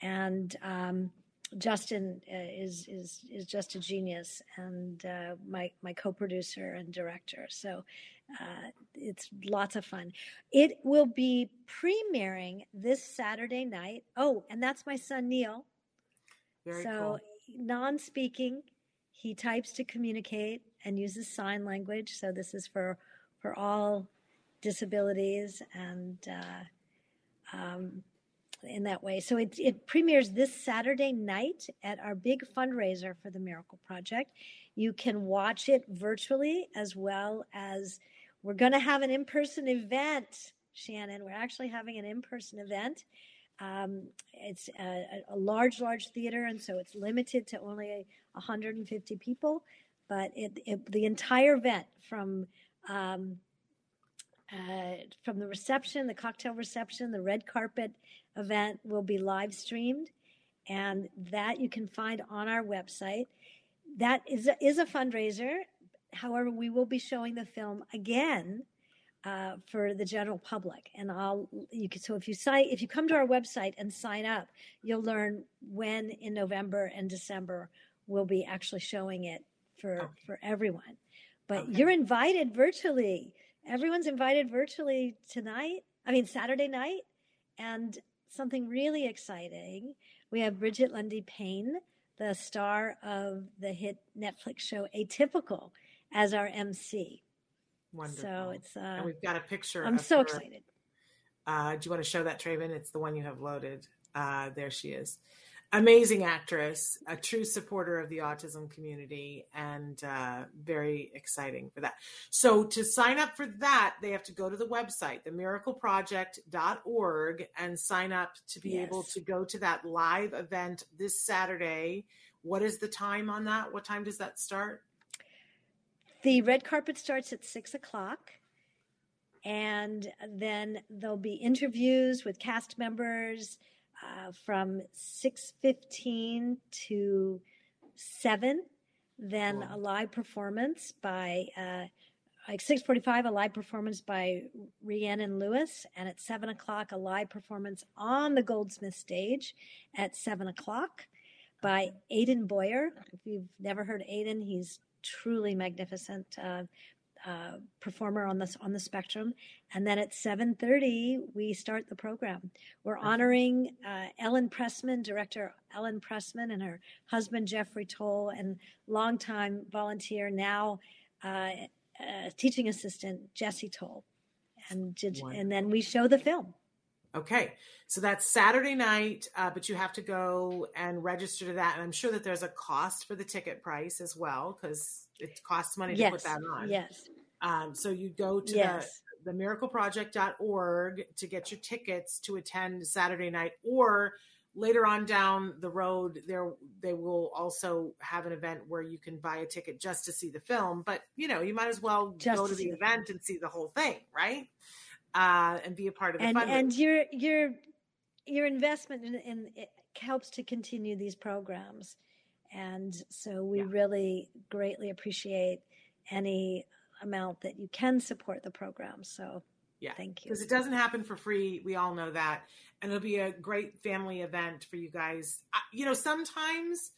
and um, Justin uh, is is is just a genius, and uh, my my co-producer and director. So uh, it's lots of fun. It will be premiering this Saturday night. Oh, and that's my son Neil. Very so cool. non-speaking, he types to communicate and uses sign language. So this is for for all disabilities and uh, um, in that way. So it, it premieres this Saturday night at our big fundraiser for the Miracle Project. You can watch it virtually as well as we're going to have an in-person event. Shannon, we're actually having an in-person event. Um, it's a, a large, large theater, and so it's limited to only 150 people. But it, it, the entire event from um, uh, from the reception, the cocktail reception, the red carpet event will be live streamed, and that you can find on our website. That is a, is a fundraiser. However, we will be showing the film again uh, for the general public, and I'll you can. So if you sign, if you come to our website and sign up, you'll learn when in November and December we'll be actually showing it for Okay. for everyone. But Okay. you're invited virtually. Everyone's invited virtually tonight. I mean Saturday night, and something really exciting. We have Brigette Lundy-Paine, the star of the hit Netflix show Atypical, as our MC. Wonderful. So it's uh, and we've got a picture. I'm so her. excited. Uh, do you want to show that, Traven? It's the one you have loaded. Uh, there she is. Amazing actress, a true supporter of the autism community, and uh, very exciting for that. So, to sign up for that, they have to go to the website, themiracleproject.org, and sign up to be able to go to that live event this Saturday. What is the time on that? What time does that start? The red carpet starts at six o'clock, and then there'll be interviews with cast members uh, from six fifteen to seven. Then Cool. a live performance by uh, like six forty-five, a live performance by Rhiannon Lewis, and at seven o'clock, a live performance on the Goldsmith stage at seven o'clock by Aidan Boyer. If you've never heard Aidan, he's truly magnificent uh, uh, performer on this on the spectrum. And then at seven thirty, we start the program. We're honoring uh, Ellen Pressman, director Ellen Pressman, and her husband Jeffrey Toll, and longtime volunteer now uh, uh, teaching assistant Jesse Toll. And and then we show the film. Okay, so that's Saturday night, uh, but you have to go and register to that. And I'm sure that there's a cost for the ticket price as well because it costs money to yes, put that on. yes, Um, so you go to yes. the, the miracleproject.org to get your tickets to attend Saturday night, or later on down the road, there they will also have an event where you can buy a ticket just to see the film. But you know, you might as well Just go to to the event and see the whole thing, right? Uh, and be a part of the and fundraiser. and your your your investment in, in it helps to continue these programs and so we Yeah. really greatly appreciate any amount that you can support the program so Yeah, thank you because it doesn't happen for free. We all know that, and it'll be a great family event for you guys. You know, sometimes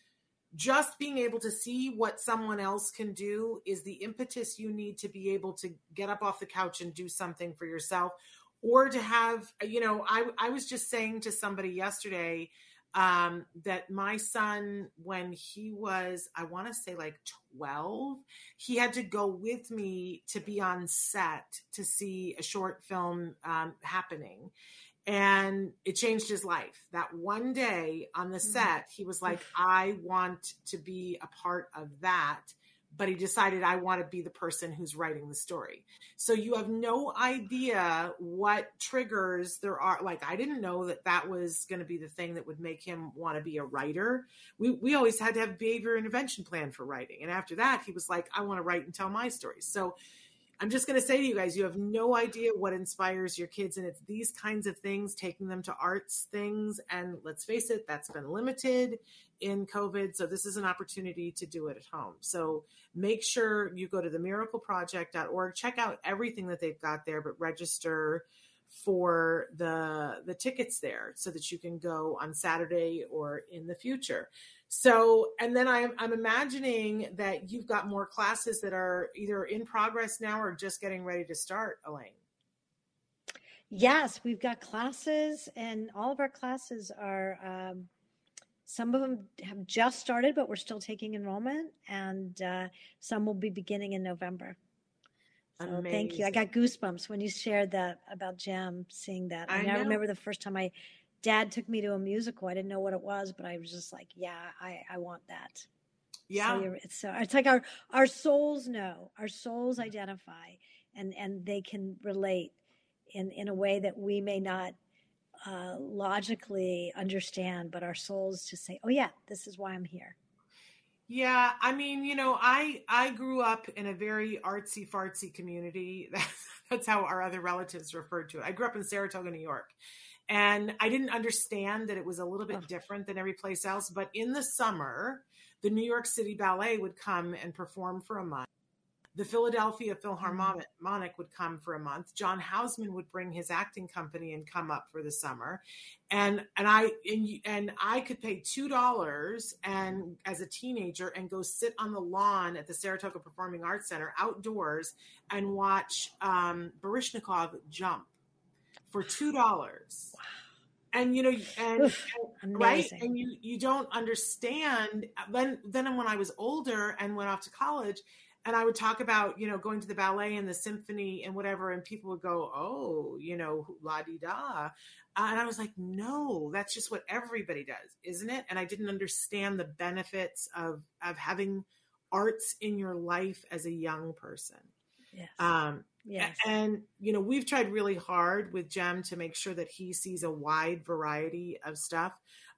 just being able to see what someone else can do is the impetus you need to be able to get up off the couch and do something for yourself, or to have. You know, I I was just saying to somebody yesterday um that my son when he was i want to say like 12 he had to go with me to be on set to see a short film um, happening and it changed his life. That one day on the mm. set, he was like, I want to be a part of that. But he decided, I want to be the person who's writing the story. So you have no idea what triggers there are. Like, I didn't know that that was going to be the thing that would make him want to be a writer. We, we always had to have behavior intervention plan for writing. And after that, he was like, I want to write and tell my stories. So I'm just going to say to you guys, you have no idea what inspires your kids. And it's these kinds of things, taking them to arts things. And let's face it, that's been limited in COVID. So this is an opportunity to do it at home. So make sure you go to themiracleproject.org, check out everything that they've got there, but register for the the tickets there so that you can go on Saturday or in the future. So, and then I'm, I'm imagining that you've got more classes that are either in progress now or just getting ready to start, Elaine. Yes, we've got classes, and all of our classes are. Um, some of them have just started, but we're still taking enrollment, and uh, some will be beginning in November. So thank you. I got goosebumps when you shared that about Jem, seeing that. I, I remember the first time I dad took me to a musical. I didn't know what it was, but I was just like, yeah, I, I want that. Yeah. So it's, so it's like our, our souls know, our souls identify and, and they can relate in, in a way that we may not uh, logically understand, but our souls just say, oh yeah, this is why I'm here. Yeah, I mean, you know, I I grew up in a very artsy fartsy community. That's how our other relatives referred to it. I grew up in Saratoga, New York, and I didn't understand that it was a little bit different than every place else. But in the summer, the New York City Ballet would come and perform for a month. The Philadelphia Philharmonic mm-hmm. would come for a month. John Houseman would bring his acting company and come up for the summer, and and I and, and I could pay two dollars and as a teenager and go sit on the lawn at the Saratoga Performing Arts Center outdoors and watch um, Baryshnikov jump for two dollars. Wow. And you know, and, and right, and you you don't understand. Then then when I was older and went off to college, and I would talk about you know going to the ballet and the symphony and whatever, and people would go, oh, you know, la di da, and I was like, no, that's just what everybody does, isn't it? And I didn't understand the benefits of of having arts in your life as a young person. Yes. Um, Yes. And, you know, we've tried really hard with Jem to make sure that he sees a wide variety of stuff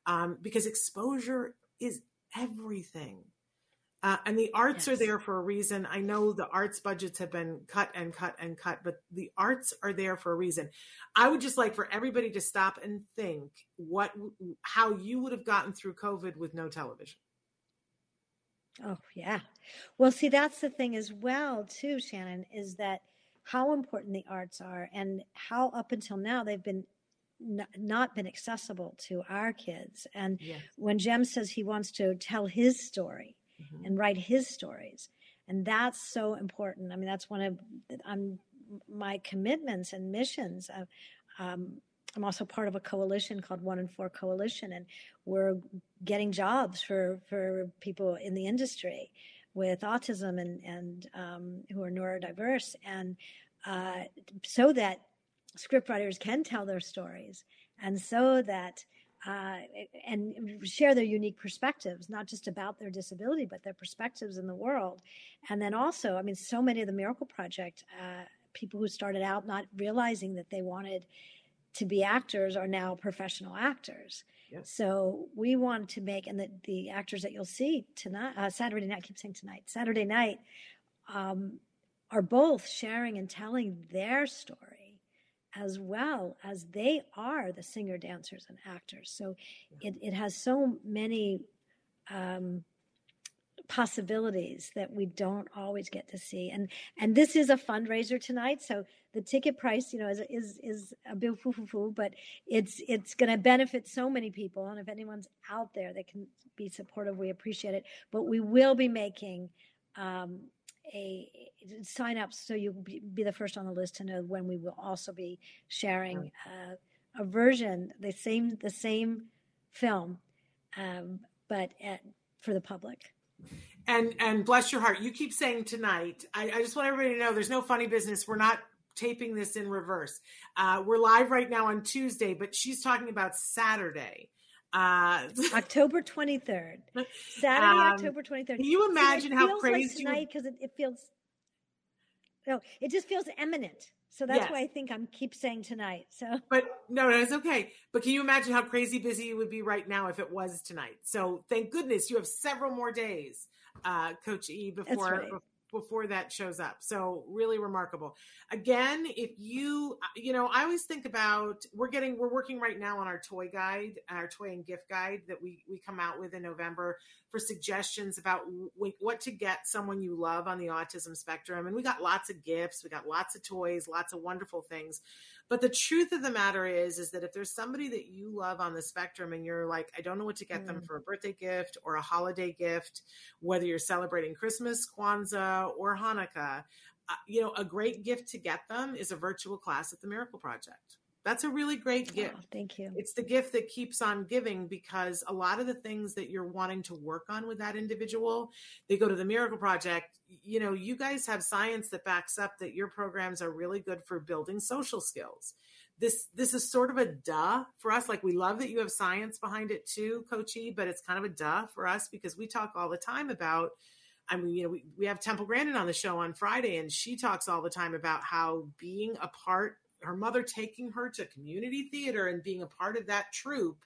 um, because exposure is everything. Uh, and the arts yes. are there for a reason. I know the arts budgets have been cut and cut and cut, but the arts are there for a reason. I would just like for everybody to stop and think what, how you would have gotten through COVID with no television. Oh yeah. Well, see, that's the thing as well, too, Shannon, is that how important the arts are and how up until now they've been not been accessible to our kids. And yes. when Jem says he wants to tell his story mm-hmm. and write his stories, and that's so important. I mean, that's one of um, my commitments and missions. Uh, um, I'm also part of a coalition called One in Four Coalition, and we're getting jobs for for people in the industry with autism and and um, who are neurodiverse, and uh, so that scriptwriters can tell their stories, and so that uh, and share their unique perspectives, not just about their disability, but their perspectives in the world. And then also, I mean, so many of the Miracle Project uh, people who started out not realizing that they wanted to be actors are now professional actors. So we want to make, and the, the actors that you'll see tonight, uh, Saturday night, I keep saying tonight, Saturday night, um, are both sharing and telling their story as well as they are the singer, dancers, and actors. So it, it has so many um, possibilities that we don't always get to see. And and this is a fundraiser tonight, so the ticket price, you know, is is is a bit foo foo foo, but it's it's going to benefit so many people. And if anyone's out there that can be supportive, we appreciate it. But we will be making. Um, a sign up so you'll be, the first on the list to know when we will also be sharing uh, a version the same the same film um, but at, for the public and and bless your heart you keep saying tonight I, I, just want everybody to know there's no funny business we're not taping this in reverse. Uh, we're live right now on Tuesday, but she's talking about Saturday. Uh, October 23rd. Saturday, um, October 23rd. Can you imagine how crazy like tonight because it, it, feels no, it just feels imminent. So that's yes. why I think I'm keep saying tonight. So, but no, that's okay. But can you imagine how crazy busy you would be right now if it was tonight? So thank goodness you have several more days, uh, Coach E, before right before that shows up. So really remarkable. Again, if you you know, I always think about we're getting we're working right now on our toy guide, our toy and gift guide that we we come out with in November for suggestions about w- what to get someone you love on the autism spectrum. And we got lots of gifts, we got lots of toys, lots of wonderful things. But the truth of the matter is, is that if there's somebody that you love on the spectrum and you're like, I don't know what to get mm. them for a birthday gift or a holiday gift, whether you're celebrating Christmas, Kwanzaa, or Hanukkah, uh, you know, a great gift to get them is a virtual class at the Miracle Project. That's a really great oh, gift. Oh, thank you. It's the gift that keeps on giving because a lot of the things that you're wanting to work on with that individual, they go to the Miracle Project. You know, you guys have science that backs up that your programs are really good for building social skills. This this is sort of a duh for us. Like we love that you have science behind it too, Coachy, but it's kind of a duh for us because we talk all the time about I mean, you know, we, we have Temple Grandin on the show on Friday, and she talks all the time about how being a part her mother taking her to community theater and being a part of that troupe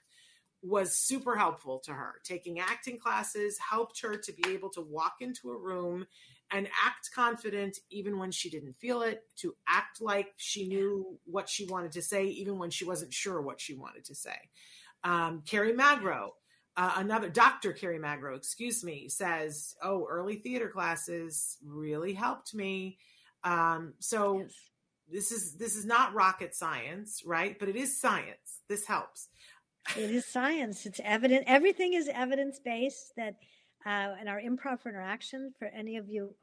was super helpful to her. Taking acting classes helped her to be able to walk into a room and act confident even when she didn't feel it, to act like she knew what she wanted to say, even when she wasn't sure what she wanted to say. Um, Kerry Magro, uh, another Dr. Kerry Magro, excuse me, says, Oh, early theater classes really helped me. Um, so, yes this is this is not rocket science right? But it is science. This helps. It is science. It's evident everything is evidence based that uh, and our improv for interaction for any of you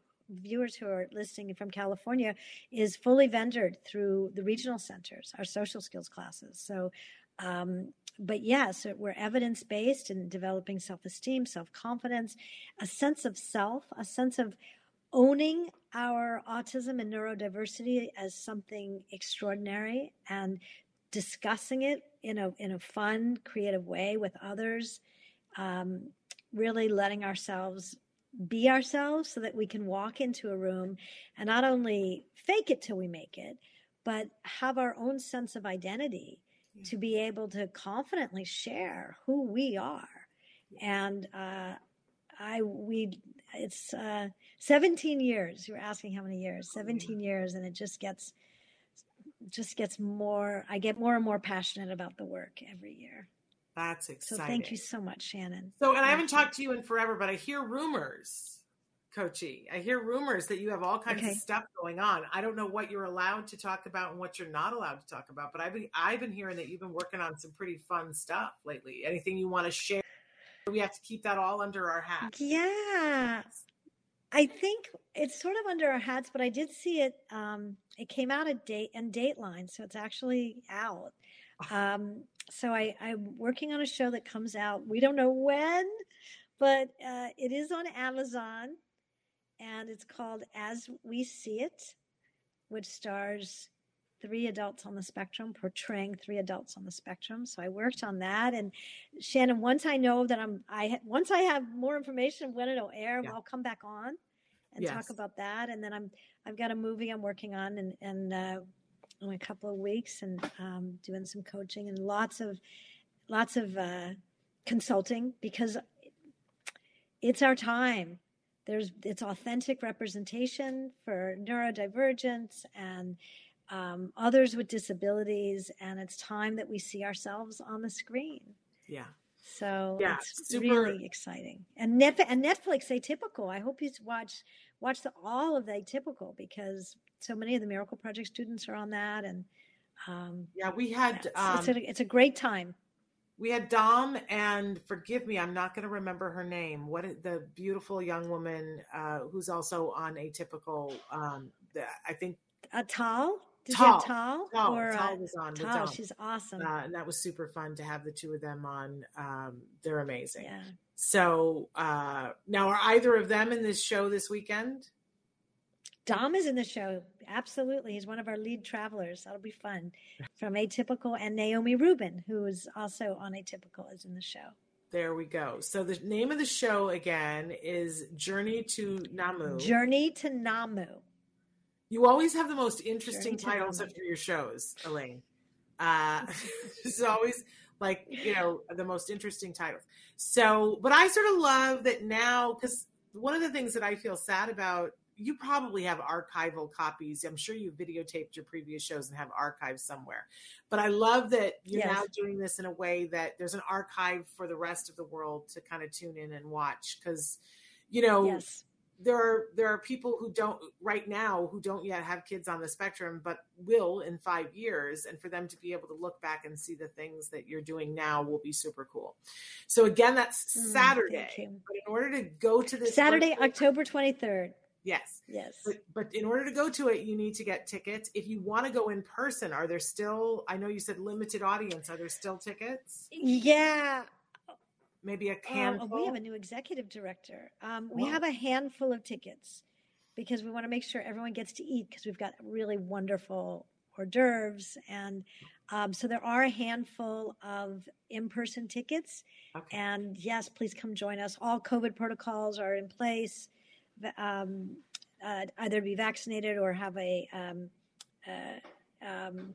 viewers who are listening from california is fully vendored through the regional centers our social skills classes. So um, but yes we're evidence based in developing self-esteem self-confidence a sense of self a sense of owning our autism and neurodiversity as something extraordinary and discussing it in a in a fun, creative way with others. Um, really letting ourselves be ourselves so that we can walk into a room and not only fake it till we make it, but have our own sense of identity yeah. to be able to confidently share who we are. And uh, I we it's uh, 17 years. You were asking how many years? 17 years, and it just gets just gets more. I get more and more passionate about the work every year. That's exciting. So thank you so much, Shannon. So, and I haven't talked to you in forever, but I hear rumors, Coachy. I hear rumors that you have all kinds okay. of stuff going on. I don't know what you're allowed to talk about and what you're not allowed to talk about, but I've been I've been hearing that you've been working on some pretty fun stuff lately. Anything you want to share? We have to keep that all under our hat. Yeah. I think it's sort of under our hats, but I did see it. Um, it came out at date and Dateline, so it's actually out. Um, so I, I'm working on a show that comes out. We don't know when, but uh, it is on Amazon, and it's called As We See It, which stars three adults on the spectrum, portraying three adults on the spectrum. So I worked on that. And Shannon, once I know that I'm, I once I have more information when it'll air, yeah. I'll come back on and yes. talk about that. And then I'm, I've got a movie I'm working on and, and, uh, in a couple of weeks and um, doing some coaching and lots of, lots of uh, consulting because it's our time there's it's authentic representation for neurodivergence and um, others with disabilities, and it's time that we see ourselves on the screen. Yeah. So yeah, it's super... really exciting. And Net and Netflix Atypical. I hope you watch watch the, all of the Atypical because so many of the Miracle Project students are on that. And um, yeah, we had it's, um, it's, a, it's a great time. We had Dom and forgive me, I'm not going to remember her name. What the beautiful young woman uh, who's also on Atypical? Um, the, I think a Tal. Did Tal, Tal? Tal, or, Tal uh, was on. Tal, she's awesome. Uh, and that was super fun to have the two of them on. Um, they're amazing. Yeah. So uh, now, are either of them in this show this weekend? Dom is in the show. Absolutely. He's one of our lead travelers. That'll be fun. From Atypical and Naomi Rubin, who is also on Atypical, is in the show. There we go. So the name of the show again is Journey to Namu. Journey to Namu. You always have the most interesting titles for your shows, Elaine. Uh, it's always like you know the most interesting titles. So, but I sort of love that now because one of the things that I feel sad about you probably have archival copies. I'm sure you videotaped your previous shows and have archives somewhere. But I love that you're yes. now doing this in a way that there's an archive for the rest of the world to kind of tune in and watch because you know yes. There are there are people who don't right now who don't yet have kids on the spectrum but will in 5 years and for them to be able to look back and see the things that you're doing now will be super cool. So again that's mm, Saturday. But in order to go to this Saturday October 23rd Yes. Yes. But, but, in order to go to it, you need to get tickets. If you want to go in person, are there still, I know you said limited audience, are there still tickets? Yeah. Maybe a handful? Uh, we have a new executive director. Um, we have a handful of tickets because we want to make sure everyone gets to eat because we've got really wonderful hors d'oeuvres. And um, so there are a handful of in person tickets. Okay. And yes, please come join us. All COVID protocols are in place um, uh, either be vaccinated or have a um, uh, um,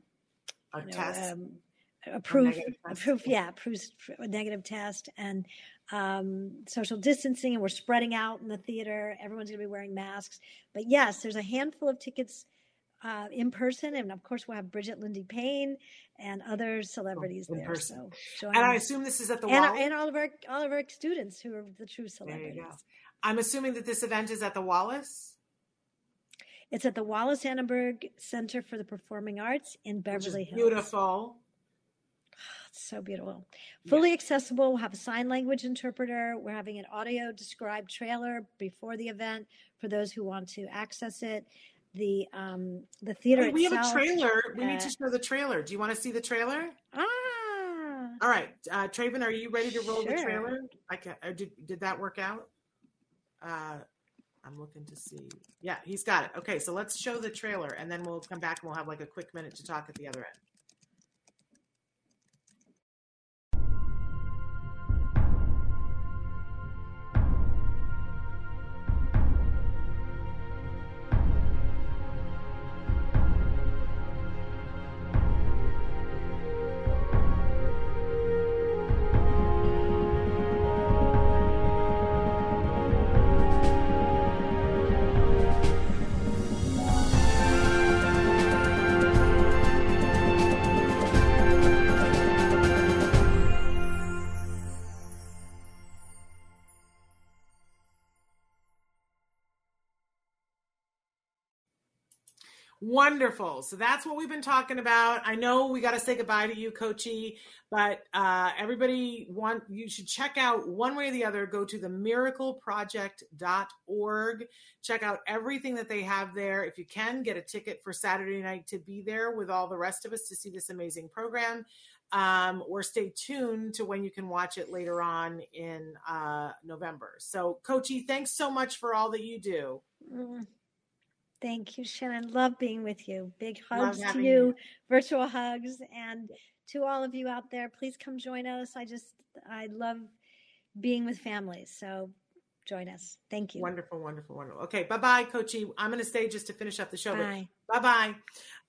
a know, test. A proof, a proof, yeah, proof, a negative test, and um, social distancing, and we're spreading out in the theater. Everyone's going to be wearing masks. But yes, there's a handful of tickets uh, in person, and of course we'll have Brigette Lundy-Paine and other celebrities oh, there. Person. So, and I assume this is at the and, and, all of our all of our students who are the true celebrities. I'm assuming that this event is at the Wallis. It's at the Wallis Annenberg Center for the Performing Arts in Beverly Hills. Beautiful. So beautiful. Fully yeah. accessible. We'll have a sign language interpreter. We're having an audio described trailer before the event for those who want to access it. The um the theater. Hey, we itself, have a trailer. We uh, need to show the trailer. Do you want to see the trailer? Ah. All right, uh, Traven, are you ready to roll sure. the trailer? I can, uh, did did that work out? Uh, I'm looking to see. Yeah, he's got it. Okay, so let's show the trailer and then we'll come back and we'll have like a quick minute to talk at the other end. Wonderful. So that's what we've been talking about. I know we got to say goodbye to you, Coachy, but uh, everybody want you should check out one way or the other. Go to the miracleproject.org. Check out everything that they have there. If you can, get a ticket for Saturday night to be there with all the rest of us to see this amazing program. Um, or stay tuned to when you can watch it later on in uh, November. So, Coachy, thanks so much for all that you do. Mm. Thank you, Shannon. Love being with you. Big hugs to you, you, virtual hugs, and to all of you out there. Please come join us. I just, I love being with families. So join us. Thank you. Wonderful, wonderful, wonderful. Okay, bye bye, Coachy. I'm going to stay just to finish up the show. Bye bye.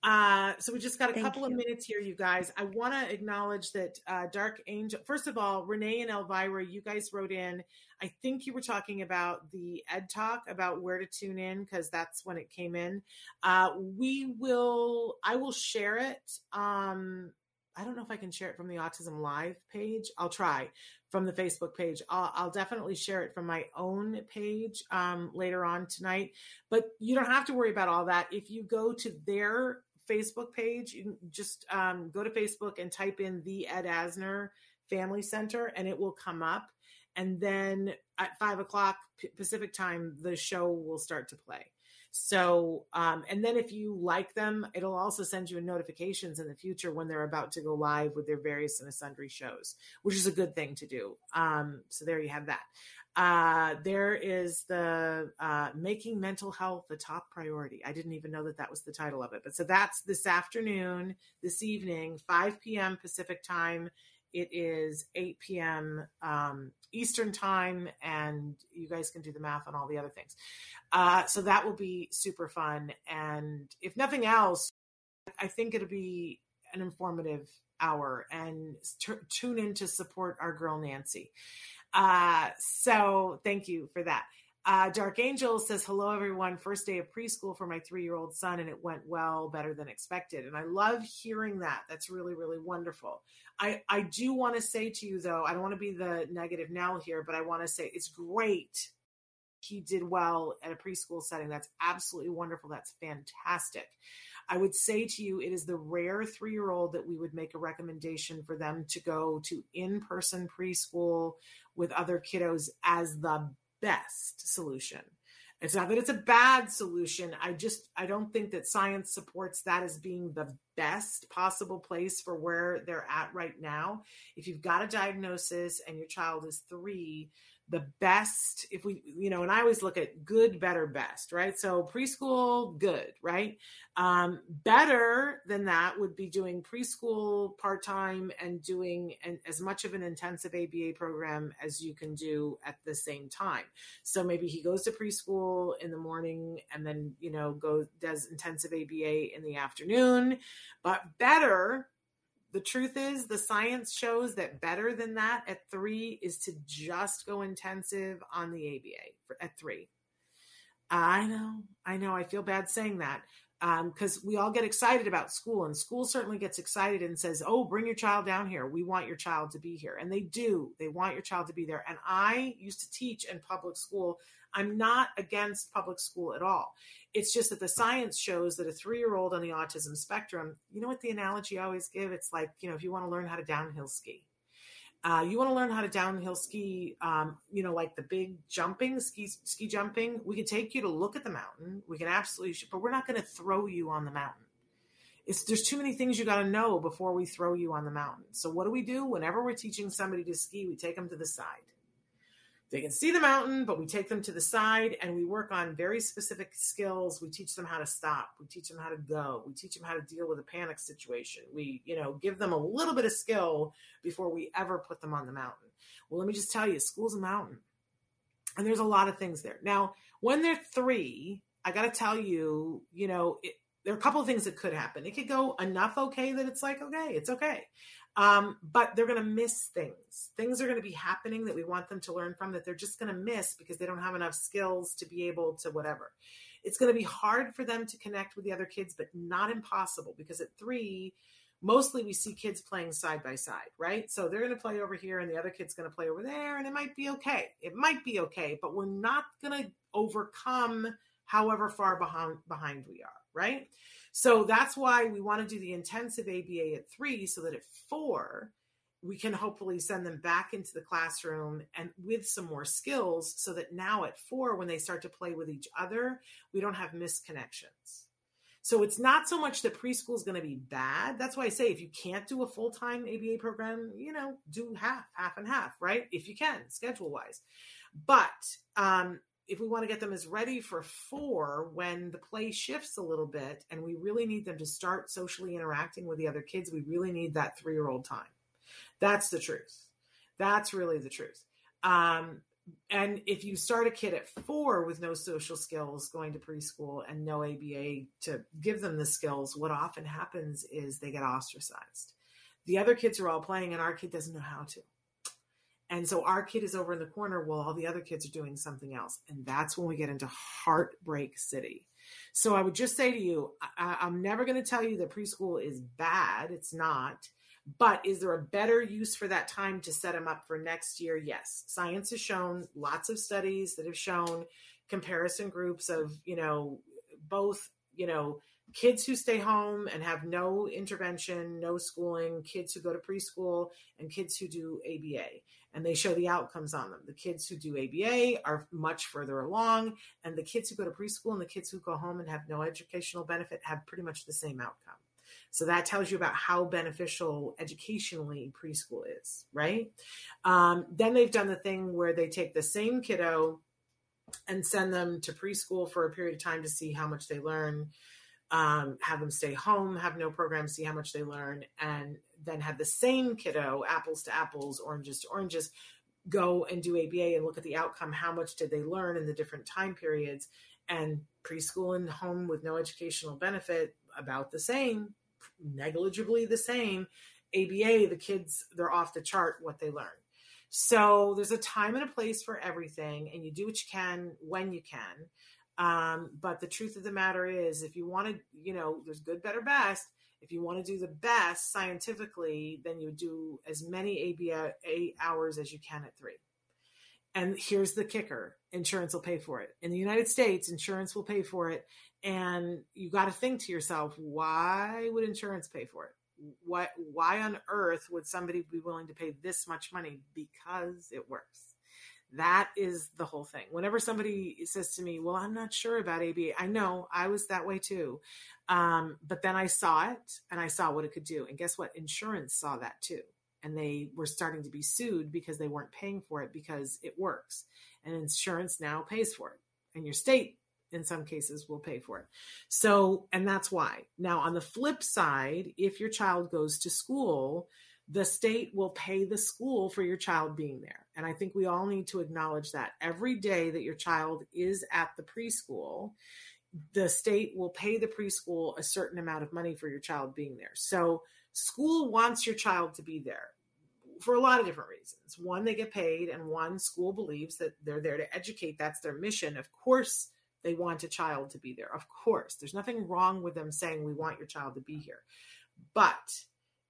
Uh, so we just got a Thank couple you. of minutes here, you guys. I want to acknowledge that uh, Dark Angel. First of all, Renee and Elvira, you guys wrote in. I think you were talking about the Ed Talk about where to tune in because that's when it came in. Uh, we will. I will share it. Um, I don't know if I can share it from the Autism Live page. I'll try from the Facebook page. I'll, I'll definitely share it from my own page um, later on tonight. But you don't have to worry about all that. If you go to their Facebook page, you just um, go to Facebook and type in the Ed Asner Family Center, and it will come up. And then at five o'clock Pacific time, the show will start to play. So, um, and then if you like them, it'll also send you notifications in the future when they're about to go live with their various and sundry shows, which is a good thing to do. Um, so there you have that. Uh, there is the uh, making mental health the top priority. I didn't even know that that was the title of it. But so that's this afternoon, this evening, 5 p.m. Pacific time. It is 8 p.m. Um, Eastern time, and you guys can do the math on all the other things. Uh, so that will be super fun. And if nothing else, I think it'll be an informative hour and t- tune in to support our girl Nancy. Uh, so thank you for that. Uh, Dark Angel says, Hello, everyone. First day of preschool for my three year old son, and it went well, better than expected. And I love hearing that. That's really, really wonderful. I, I do want to say to you, though, I don't want to be the negative Nell here, but I want to say it's great he did well at a preschool setting. That's absolutely wonderful. That's fantastic. I would say to you, it is the rare three year old that we would make a recommendation for them to go to in person preschool with other kiddos as the best solution. It's not that it's a bad solution. I just I don't think that science supports that as being the best possible place for where they're at right now. If you've got a diagnosis and your child is 3, the best if we you know and i always look at good better best right? So preschool good right? Um, better than that would be doing preschool part-time and doing an, as much of an intensive aba program as you can do at the same time. So maybe he goes to preschool in the morning and then you know goes does intensive aba in the afternoon. But better the truth is the science shows that better than that at three is to just go intensive on the aba for, at three. I know i know i feel bad saying that because um, we all get excited about school and school certainly gets excited and says oh bring your child down here. We want your child to be here. And they do. They want your child to be there. And i used to teach in public school. I'm not against public school at all. It's just that the science shows that a three year old on the autism spectrum, you know what the analogy I always give? It's like, you know, if you want to learn how to downhill ski, uh, you want to learn how to downhill ski, um, you know, like the big jumping, ski, ski jumping. We can take you to look at the mountain. We can absolutely, but we're not going to throw you on the mountain. It's, there's too many things you got to know before we throw you on the mountain. So what do we do? Whenever we're teaching somebody to ski, we take them to the side they can see the mountain, but we take them to the side and we work on very specific skills. We teach them how to stop. We teach them how to go. We teach them how to deal with a panic situation. We, you know, give them a little bit of skill before we ever put them on the mountain. Well, let me just tell you, school's a mountain. And there's a lot of things there. Now, when they're three, I got to tell you, you know, it, there are a couple of things that could happen. It could go enough okay that it's like, okay, it's okay. Um, but they're going to miss things. Things are going to be happening that we want them to learn from that they're just going to miss because they don't have enough skills to be able to whatever. It's going to be hard for them to connect with the other kids, but not impossible because at three, mostly we see kids playing side by side, right? So they're going to play over here and the other kid's going to play over there, and it might be okay. It might be okay, but we're not going to overcome however far behind behind we are, right? So that's why we want to do the intensive ABA at three so that at four, we can hopefully send them back into the classroom and with some more skills so that now at four, when they start to play with each other, we don't have misconnections. So it's not so much that preschool is going to be bad. That's why I say if you can't do a full time ABA program, you know, do half, half and half, right? If you can, schedule wise. But um, if we want to get them as ready for four when the play shifts a little bit and we really need them to start socially interacting with the other kids, we really need that three year old time. That's the truth. That's really the truth. Um, and if you start a kid at four with no social skills going to preschool and no ABA to give them the skills, what often happens is they get ostracized. The other kids are all playing, and our kid doesn't know how to. And so our kid is over in the corner while all the other kids are doing something else. And that's when we get into heartbreak city. So I would just say to you, I, am never going to tell you that preschool is bad. It's not. But is there a better use for that time to set them up for next year? Yes. Science has shown lots of studies that have shown comparison groups of, you know, both, you know, kids who stay home and have no intervention, no schooling, kids who go to preschool, and kids who do ABA. And they show the outcomes on them. The kids who do ABA are much further along, and the kids who go to preschool and the kids who go home and have no educational benefit have pretty much the same outcome. So that tells you about how beneficial educationally preschool is, right? Um, then they've done the thing where they take the same kiddo and send them to preschool for a period of time to see how much they learn um, have them stay home, have no program, see how much they learn, and then have the same kiddo, apples to apples, oranges to oranges, go and do ABA and look at the outcome. How much did they learn in the different time periods? And preschool and home with no educational benefit, about the same, negligibly the same. ABA, the kids, they're off the chart what they learn. So there's a time and a place for everything, and you do what you can when you can. Um, but the truth of the matter is, if you want to, you know, there's good, better, best. If you want to do the best scientifically, then you do as many ABA hours as you can at three. And here's the kicker insurance will pay for it. In the United States, insurance will pay for it. And you got to think to yourself, why would insurance pay for it? What, why on earth would somebody be willing to pay this much money? Because it works. That is the whole thing. Whenever somebody says to me, Well, I'm not sure about ABA, I know I was that way too. Um, but then I saw it and I saw what it could do. And guess what? Insurance saw that too. And they were starting to be sued because they weren't paying for it because it works. And insurance now pays for it. And your state, in some cases, will pay for it. So, and that's why. Now, on the flip side, if your child goes to school, the state will pay the school for your child being there. And I think we all need to acknowledge that every day that your child is at the preschool, the state will pay the preschool a certain amount of money for your child being there. So school wants your child to be there for a lot of different reasons. One, they get paid, and one, school believes that they're there to educate. That's their mission. Of course, they want a child to be there. Of course, there's nothing wrong with them saying, We want your child to be here. But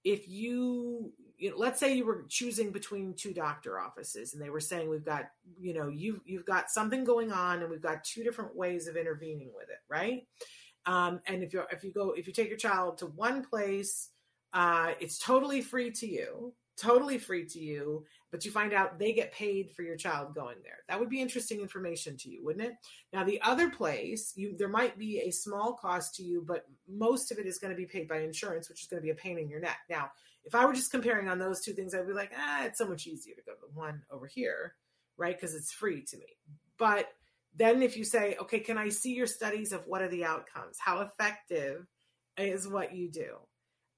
if you, you know, let's say you were choosing between two doctor offices and they were saying we've got you know you've you've got something going on and we've got two different ways of intervening with it right um, and if you if you go if you take your child to one place uh, it's totally free to you totally free to you, but you find out they get paid for your child going there. That would be interesting information to you, wouldn't it? Now, the other place, you there might be a small cost to you, but most of it is going to be paid by insurance, which is going to be a pain in your neck. Now, if I were just comparing on those two things, I'd be like, ah, it's so much easier to go to the one over here, right? Because it's free to me. But then if you say, okay, can I see your studies of what are the outcomes? How effective is what you do?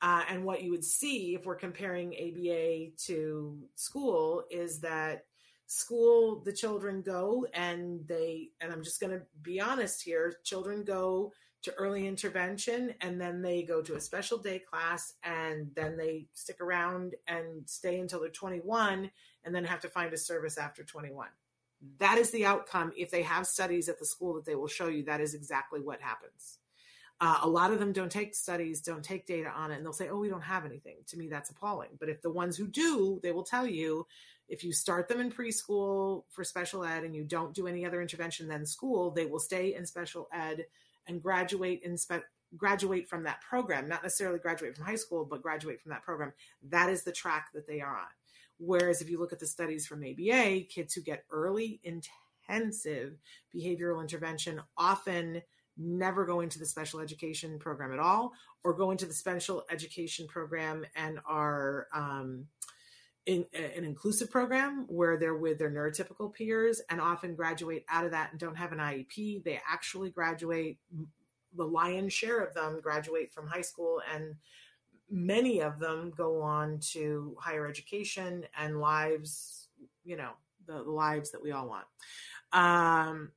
Uh, and what you would see if we're comparing ABA to school is that school, the children go and they, and I'm just going to be honest here, children go to early intervention and then they go to a special day class and then they stick around and stay until they're 21 and then have to find a service after 21. That is the outcome. If they have studies at the school that they will show you, that is exactly what happens. Uh, a lot of them don't take studies, don't take data on it, and they'll say, oh, we don't have anything. To me, that's appalling. But if the ones who do, they will tell you if you start them in preschool for special ed and you don't do any other intervention than school, they will stay in special ed and graduate in spe- graduate from that program, not necessarily graduate from high school, but graduate from that program. That is the track that they are on. Whereas if you look at the studies from ABA, kids who get early intensive behavioral intervention often never go into the special education program at all, or go into the special education program and are um, in an inclusive program where they're with their neurotypical peers and often graduate out of that and don't have an IEP. They actually graduate, the lion's share of them graduate from high school, and many of them go on to higher education and lives, you know, the, the lives that we all want. Um,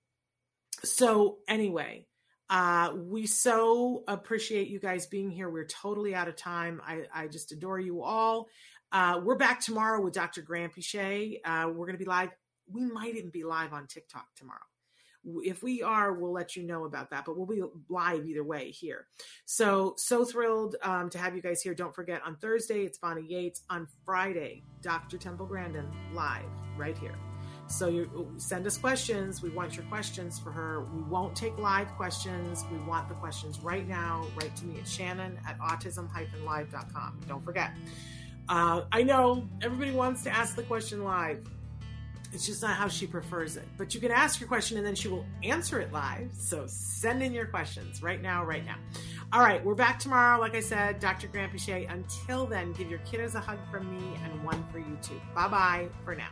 so, anyway, uh, we so appreciate you guys being here. We're totally out of time. I, I just adore you all. Uh, we're back tomorrow with Dr. Grant Pichet. Uh, we're going to be live. We might even be live on TikTok tomorrow. If we are, we'll let you know about that, but we'll be live either way here. So, so thrilled um, to have you guys here. Don't forget, on Thursday, it's Bonnie Yates. On Friday, Dr. Temple Grandin live right here. So you send us questions. We want your questions for her. We won't take live questions. We want the questions right now. Write to me at Shannon at autism-live.com. Don't forget. Uh, I know everybody wants to ask the question live. It's just not how she prefers it. But you can ask your question and then she will answer it live. So send in your questions right now, right now. All right, we're back tomorrow. Like I said, Dr. Grant Until then, give your kiddos a hug from me and one for you too. Bye bye for now.